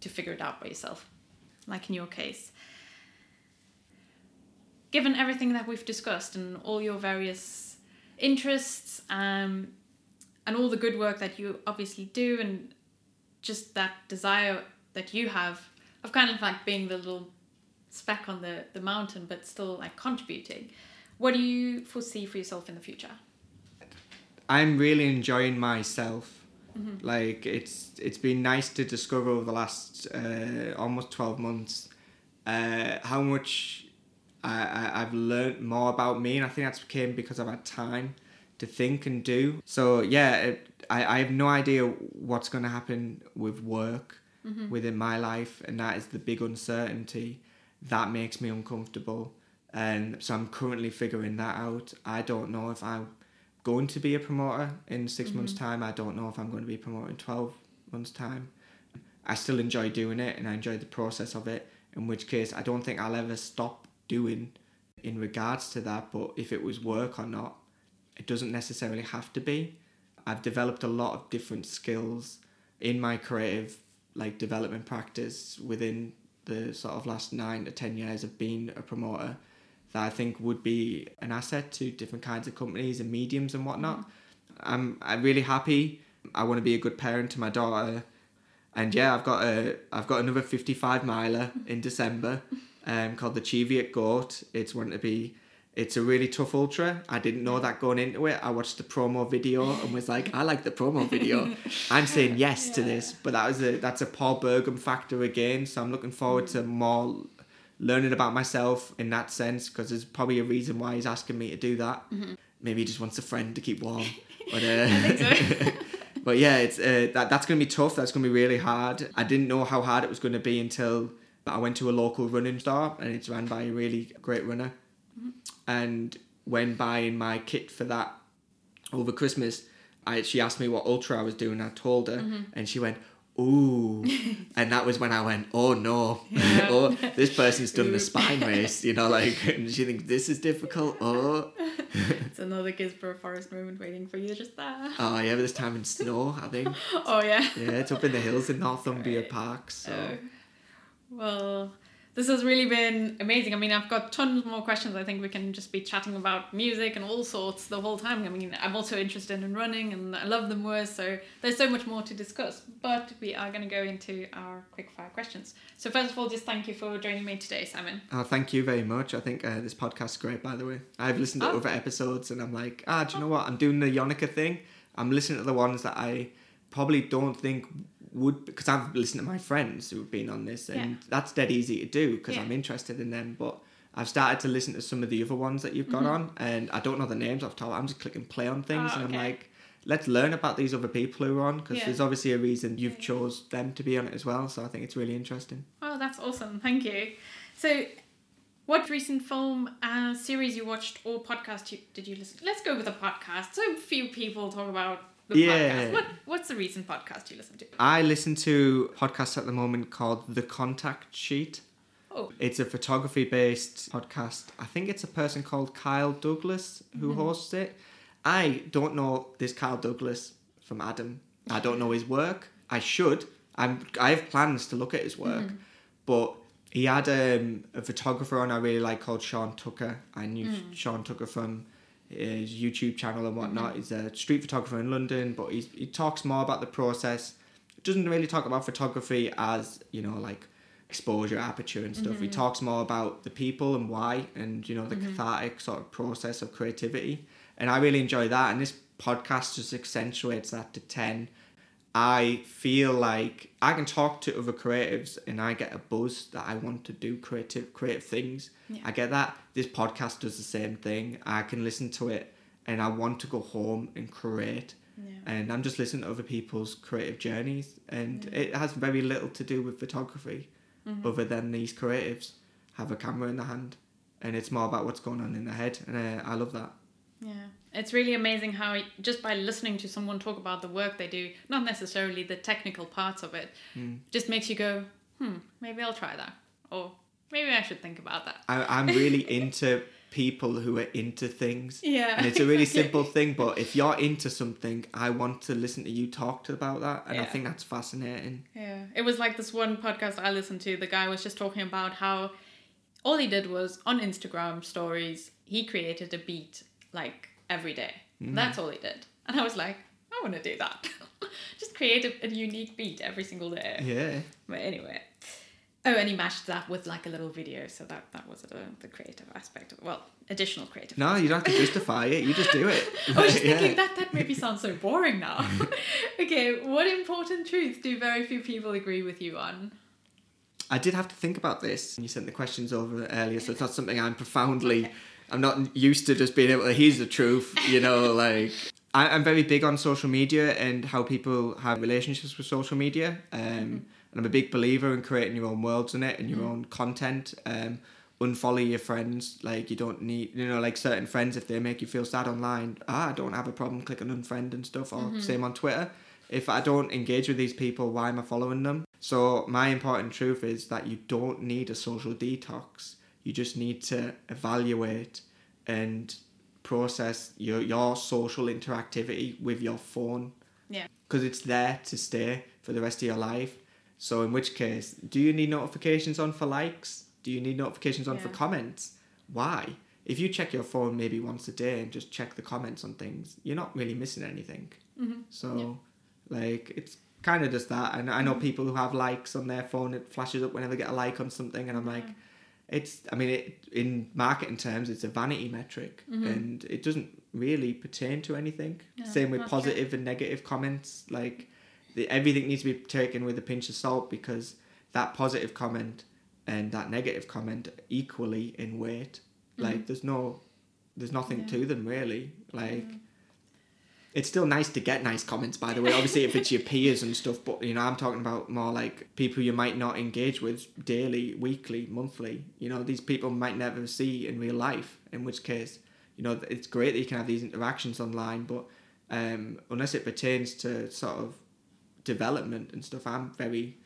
to figure it out by yourself like in your case. Given everything that we've discussed and all your various interests um, and all the good work that you obviously do and just that desire that you have of kind of like being the little speck on the, the mountain but still like contributing what do you foresee for yourself in the future I'm really enjoying myself. Mm-hmm. Like it's it's been nice to discover over the last uh, almost twelve months uh, how much I, I I've learned more about me, and I think that's came because I've had time to think and do. So yeah, it, I I have no idea what's going to happen with work within my life, and that is the big uncertainty that makes me uncomfortable. And so I'm currently figuring that out. I don't know if I'm going to be a promoter in 6 months' mm-hmm. time. I don't know if I'm going to be a promoter in 12 months' time. I still enjoy doing it and I enjoy the process of it. In which case, I don't think I'll ever stop doing in regards to that. But if it was work or not, it doesn't necessarily have to be. I've developed a lot of different skills in my creative like development practice within the sort of last nine to ten years of being a promoter that I think would be an asset to different kinds of companies and mediums and whatnot. I'm I'm really happy. I want to be a good parent to my daughter, and yeah, I've got a I've got another fifty five miler in December, um, called the Cheviot Goat. It's going to be it's a really tough ultra. I didn't know that going into it. I watched the promo video and was like, I like the promo video. I'm saying yes yeah. to this, but that was a that's a Paul Bergam factor again. So I'm looking forward to more learning about myself in that sense because there's probably a reason why he's asking me to do that. Mm-hmm. Maybe he just wants a friend to keep warm. But uh, but yeah, it's uh, that that's gonna be tough. That's gonna be really hard. I didn't know how hard it was gonna be until I went to a local running store and it's ran by a really great runner and when buying my kit for that over Christmas, I she asked me what ultra I was doing. I told her, mm-hmm. and she went, "Ooh," and that was when I went, "Oh no, yeah. oh this person's done the spine race," you know, like, and she thinks this is difficult. Oh, it's another Guisborough Forest moment waiting for you just there. Oh yeah, but this time in snow, I think. oh yeah. Yeah, it's up in the hills in Northumbria right. Park. So. Oh. Well, this has really been amazing. I mean, I've got tons more questions. I think we can just be chatting about music and all sorts the whole time. I mean, I'm also interested in running and I love the moors, so there's so much more to discuss. But we are going to go into our quick fire questions. So, first of all, just thank you for joining me today, Simon. Oh, thank you very much. I think uh, this podcast is great, by the way. I've listened to oh. other episodes and I'm like, ah, do you know what? I'm doing the Yonaka thing. I'm listening to the ones that I probably don't think would because I've listened to my friends who've been on this, and yeah. that's dead easy to do because yeah. I'm interested in them. But I've started to listen to some of the other ones that you've got mm-hmm. on, and I don't know the names off top. I'm just clicking play on things, oh, and I'm like, let's learn about these other people who are on because yeah. there's obviously a reason you've chose them to be on it as well. So I think it's really interesting. Oh, that's awesome! Thank you. So. What recent film uh, series you watched or podcast you, did you listen? Let's go with a podcast. So few people talk about the yeah. podcast. What What's the recent podcast you listen to? I listen to podcasts at the moment called The Contact Sheet. Oh. It's a photography based podcast. I think it's a person called Kyle Douglas who mm-hmm. hosts it. I don't know this Kyle Douglas from Adam. I don't know his work. I should. I'm. I have plans to look at his work, mm-hmm. but he had um, a photographer on I really like called Sean Tucker. I knew mm. Sean Tucker from his YouTube channel and whatnot. Mm-hmm. He's a street photographer in London, but he's, he talks more about the process. Doesn't really talk about photography as you know like exposure, aperture, and stuff. Mm-hmm. He talks more about the people and why, and you know the mm-hmm. cathartic sort of process of creativity. And I really enjoy that. And this podcast just accentuates that to ten I feel like I can talk to other creatives and I get a buzz that I want to do creative creative things. Yeah. I get that. This podcast does the same thing. I can listen to it and I want to go home and create. Yeah. And I'm just listening to other people's creative journeys and yeah. it has very little to do with photography mm-hmm. other than these creatives have a camera in their hand and it's more about what's going on in their head and uh, I love that. Yeah. It's really amazing how just by listening to someone talk about the work they do, not necessarily the technical parts of it, mm. just makes you go, hmm, maybe I'll try that. Or maybe I should think about that. I, am really into people who are into things. Yeah. And it's a really simple thing, but if you're into something, I want to listen to you talk to about that. And yeah. I think that's fascinating. Yeah. It was like this one podcast I listened to, the guy was just talking about how all he did was on Instagram stories, he created a beat like every day. Mm. That's all he did. And I was like, I want to do that. Just create a, a, unique beat every single day. Yeah. But anyway. Oh, and he matched that with like a little video, so that that was the, the creative aspect of well, additional creative. No, aspect. you don't have to justify it. You just do it. I was just yeah. thinking that that maybe sounds so boring now. okay, what important truth do very few people agree with you on? I did have to think about this. You sent the questions over earlier, so it's not something I'm profoundly. Okay I'm not used to just being able to, here's the truth, you know, like. I, am very big on social media and how people have relationships with social media. Um, mm-hmm. And I'm a big believer in creating your own worlds in it and your mm-hmm. own content. Um, unfollow your friends. Like, you don't need, you know, like certain friends, if they make you feel sad online, ah, I don't have a problem clicking unfriend and stuff, or mm-hmm. same on Twitter. if I don't engage with these people, why am I following them? So my important truth is that you don't need a social detox. You just need to evaluate and process your your social interactivity with your phone Yeah. because it's there to stay for the rest of your life. So in which case, do you need notifications on for likes? Do you need notifications on for comments? Why? If you check your phone maybe once a day and just check the comments on things, you're not really missing anything. Mm-hmm. So, like, it's kind of just that. And I know people who have likes on their phone. It flashes up whenever they get a like on something, and I'm like, it's. I mean, it in marketing terms, it's a vanity metric, mm-hmm. and it doesn't really pertain to anything. No, Same with true. positive and negative comments. Like, the, everything needs to be taken with a pinch of salt because that positive comment and that negative comment equally in weight. Like, mm-hmm. there's no, there's nothing Yeah. to them really. Like. Mm-hmm. It's still nice to get nice comments, by the way. Obviously, if it's your peers and stuff, but you know, I'm talking about more like people you might not engage with daily, weekly, monthly. You know, these people might never see in real life. In which case, you know, it's great that you can have these interactions online, but um, unless it pertains to sort of development and stuff, I'm very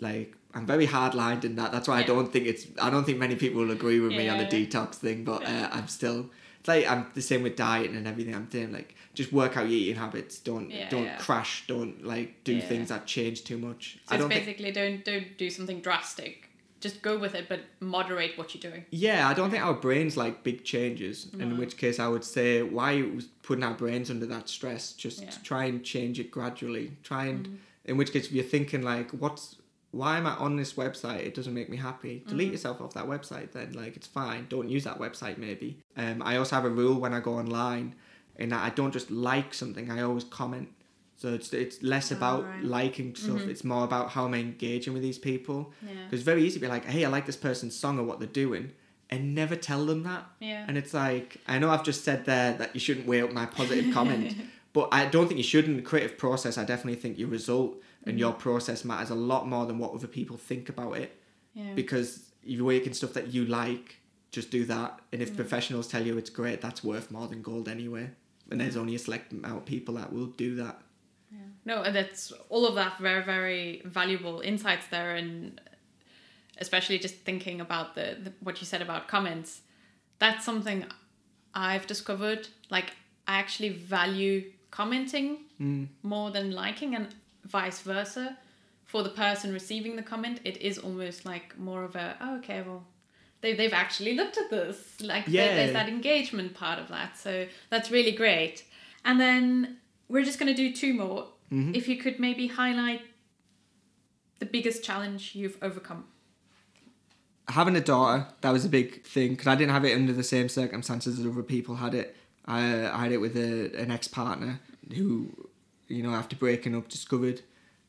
like I'm very hard lined in that. That's why I don't think it's. I don't think many people will agree with me on the detox thing, but uh, I'm still. It's like I'm the same with diet and everything. I'm doing like just work out your eating habits. Don't Yeah, don't yeah. crash. Don't like do Yeah. things that change too much. So I don't think. basically don't don't do something drastic. Just go with it, but moderate what you're doing. Yeah, I don't think our brains like big changes. In which case, I would say why was putting our brains under that stress? Just. Mm-hmm. try and change it gradually. Try and. In which case, if you're thinking like, what's why am I on this website? It doesn't make me happy. Delete Mm-hmm. yourself off that website. Then like it's fine. Don't use that website. Maybe. Um, I also have a rule when I go online, in that I don't just like something. I always comment. So it's it's less Oh, about right. liking stuff. Mhm. It's more about how I'm engaging with these people. Yeah. Because it's very easy to be like, hey, I like this person's song or what they're doing, and never tell them that. Yeah. And it's like, I know I've just said there that you shouldn't weigh up my positive comment, but I don't think you should in the creative process. I definitely think your result and your process matters a lot more than what other people think about it. yeah. Because you're making stuff that you like, just do that. And if professionals tell you it's great, that's worth more than gold anyway. And there's only a select amount of people that will do that. No, and that's all of that very, very valuable insights there, and especially just thinking about the, the what you said about comments. That's something I've discovered. Like I actually value commenting Mm. more than liking, and vice versa. For the person receiving the comment, it is almost like more of a oh, okay, well. They, they've actually looked at this. Like, there- there's that engagement part of that. So, that's really great. And then we're just going to do two more. Mhm. If you could maybe highlight the biggest challenge you've overcome. having a daughter that was a big thing because I didn't have it under the same circumstances as other people had it. I, I had it with a, an ex partner who, you know, after breaking up, discovered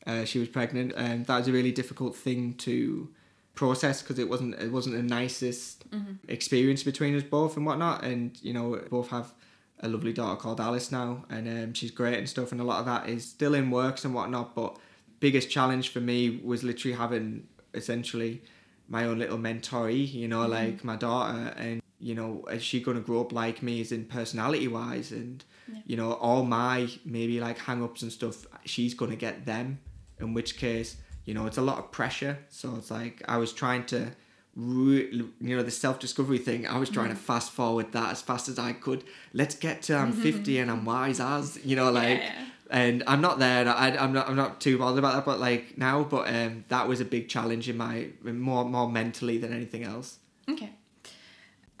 uh, she was pregnant, and that was a really difficult thing to process because it wasn't it wasn't the nicest experience between us both and whatnot. And you know, both have a lovely daughter called Alice now, and um, she's great and stuff. And a lot of that is still in works and whatnot. But biggest challenge for me was literally having essentially my own little mentoree, you know, like my daughter, and you know, is she gonna grow up like me, as in personality wise, and Yeah. you know, all my maybe like hang ups and stuff, she's gonna get them. In which case, you know, it's a lot of pressure. So it's like I was trying to, re- you know, the self discovery thing. I was trying to fast forward that as fast as I could. Let's get to I'm fifty and I'm wise as, you know, like Yeah. and I'm not there. and I, I'm not. I'm not too bothered about that. But like now, but um, that was a big challenge in my more more mentally than anything else. Okay.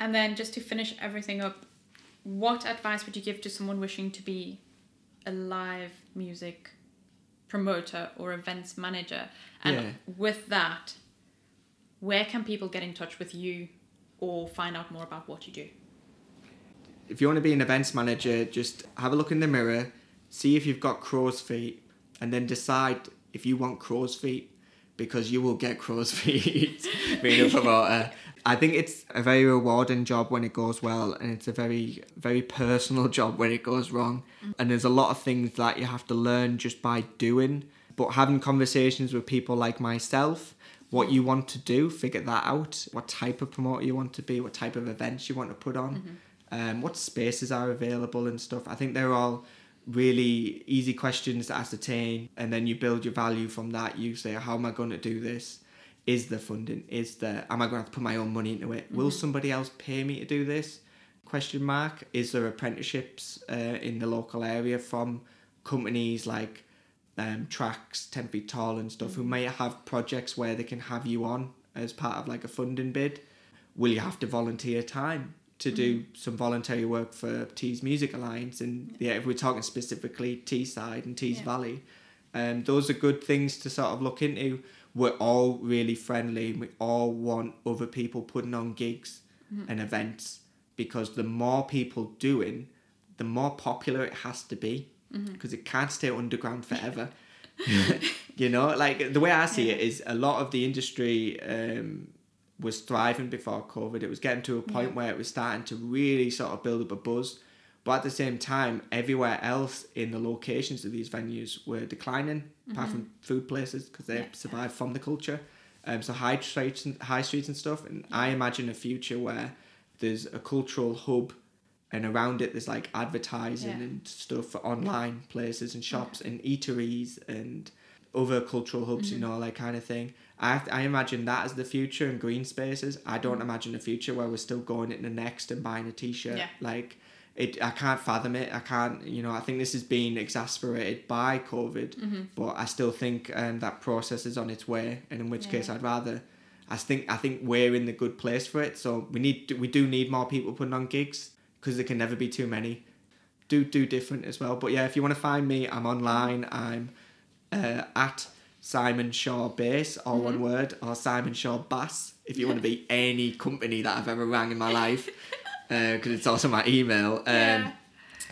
And then just to finish everything up, what advice would you give to someone wishing to be a live music promoter or events manager? And Yeah. with that, where can people get in touch with you or find out more about what you do? If you want to be an events manager, just have a look in the mirror, see if you've got crow's feet, and then decide if you want crow's feet, because you will get crow's feet being a promoter. I think it's a very rewarding job when it goes well, and it's a very, very personal job when it goes wrong. And there's a lot of things that you have to learn just by doing. But having conversations with people like myself, what you want to do, figure that out. What type of promoter you want to be, what type of events you want to put on, um, what spaces are available and stuff. I think they're all really easy questions to ascertain, and then you build your value from that. You say, how am I going to do this? Is there funding? Is there? Am I going to have to put my own money into it? Will somebody else pay me to do this? Question mark. Is there apprenticeships uh, in the local area from companies like um, Tracks, Ten Feet Tall, and stuff who may have projects where they can have you on as part of like a funding bid? Will you have to volunteer time? to do some voluntary work for Tees Music Alliance, and yeah, if we're talking specifically Teesside and Tees Yeah. Valley, um, those are good things to sort of look into. We're all really friendly, and we all want other people putting on gigs and events because the more people doing, the more popular it has to be because it can't stay underground forever. you know, like the way I see it is a lot of the industry um, was thriving before COVID. It was getting to a point Yeah. where it was starting to really sort of build up a buzz. But at the same time, everywhere else in the locations of these venues were declining, apart from food places because they Yeah. survived from the culture. Um, so high streets, and, high streets and stuff. And I imagine a future where there's a cultural hub, and around it there's like advertising Yeah. and stuff for online places and shops and eateries and other cultural hubs, Mm-hmm. you know, like kind of thing. I I imagine that as the future and green spaces. I don't Mm-hmm. imagine a future where we're still going into next and buying a t-shirt. Yeah. Like it, I can't fathom it. I can't, you know. I think this has been exasperated by COVID, Mm-hmm. but I still think um, that process is on its way. And in which case, I'd rather. I think I think we're in the good place for it. So we need we do need more people putting on gigs because there can never be too many. Do do different as well. But yeah, if you want to find me, I'm online. I'm uh, at Simon Shaw Bass, all one Mm-hmm. word, or Simon Shaw Bass. If you want to be any company that I've ever rang in my life, because it's also my email. Um, Yeah.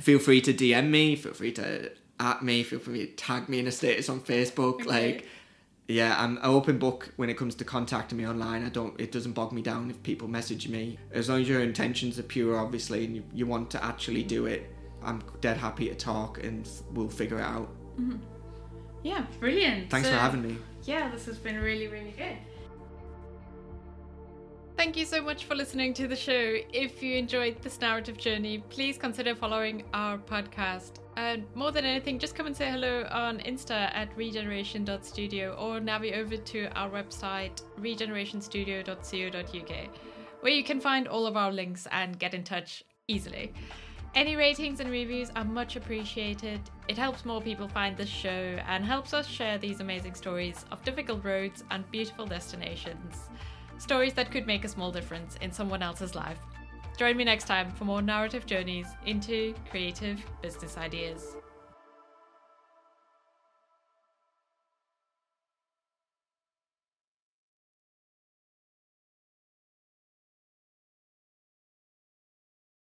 Feel free to DM me. Feel free to at me. Feel free to tag me in a status on Facebook. Okay. Like, yeah, I'm an open book when it comes to contacting me online. I don't. It doesn't bog me down if people message me. As long as your intentions are pure, obviously, and you, you want to actually do it. I'm dead happy to talk, and we'll figure it out. Yeah, brilliant. Thanks So- for having me. Yeah, this has been really, really good. Thank you so much for listening to the show. If you enjoyed this narrative journey, please consider following our podcast. And more than anything, just come and say hello on Insta at regeneration.studio or navigate over to our website regenerationstudio.co.uk, where you can find all of our links and get in touch easily. Any ratings and reviews are much appreciated. It helps more people find this show and helps us share these amazing stories of difficult roads and beautiful destinations. Stories that could make a small difference in someone else's life. Join me next time for more narrative journeys into creative business ideas.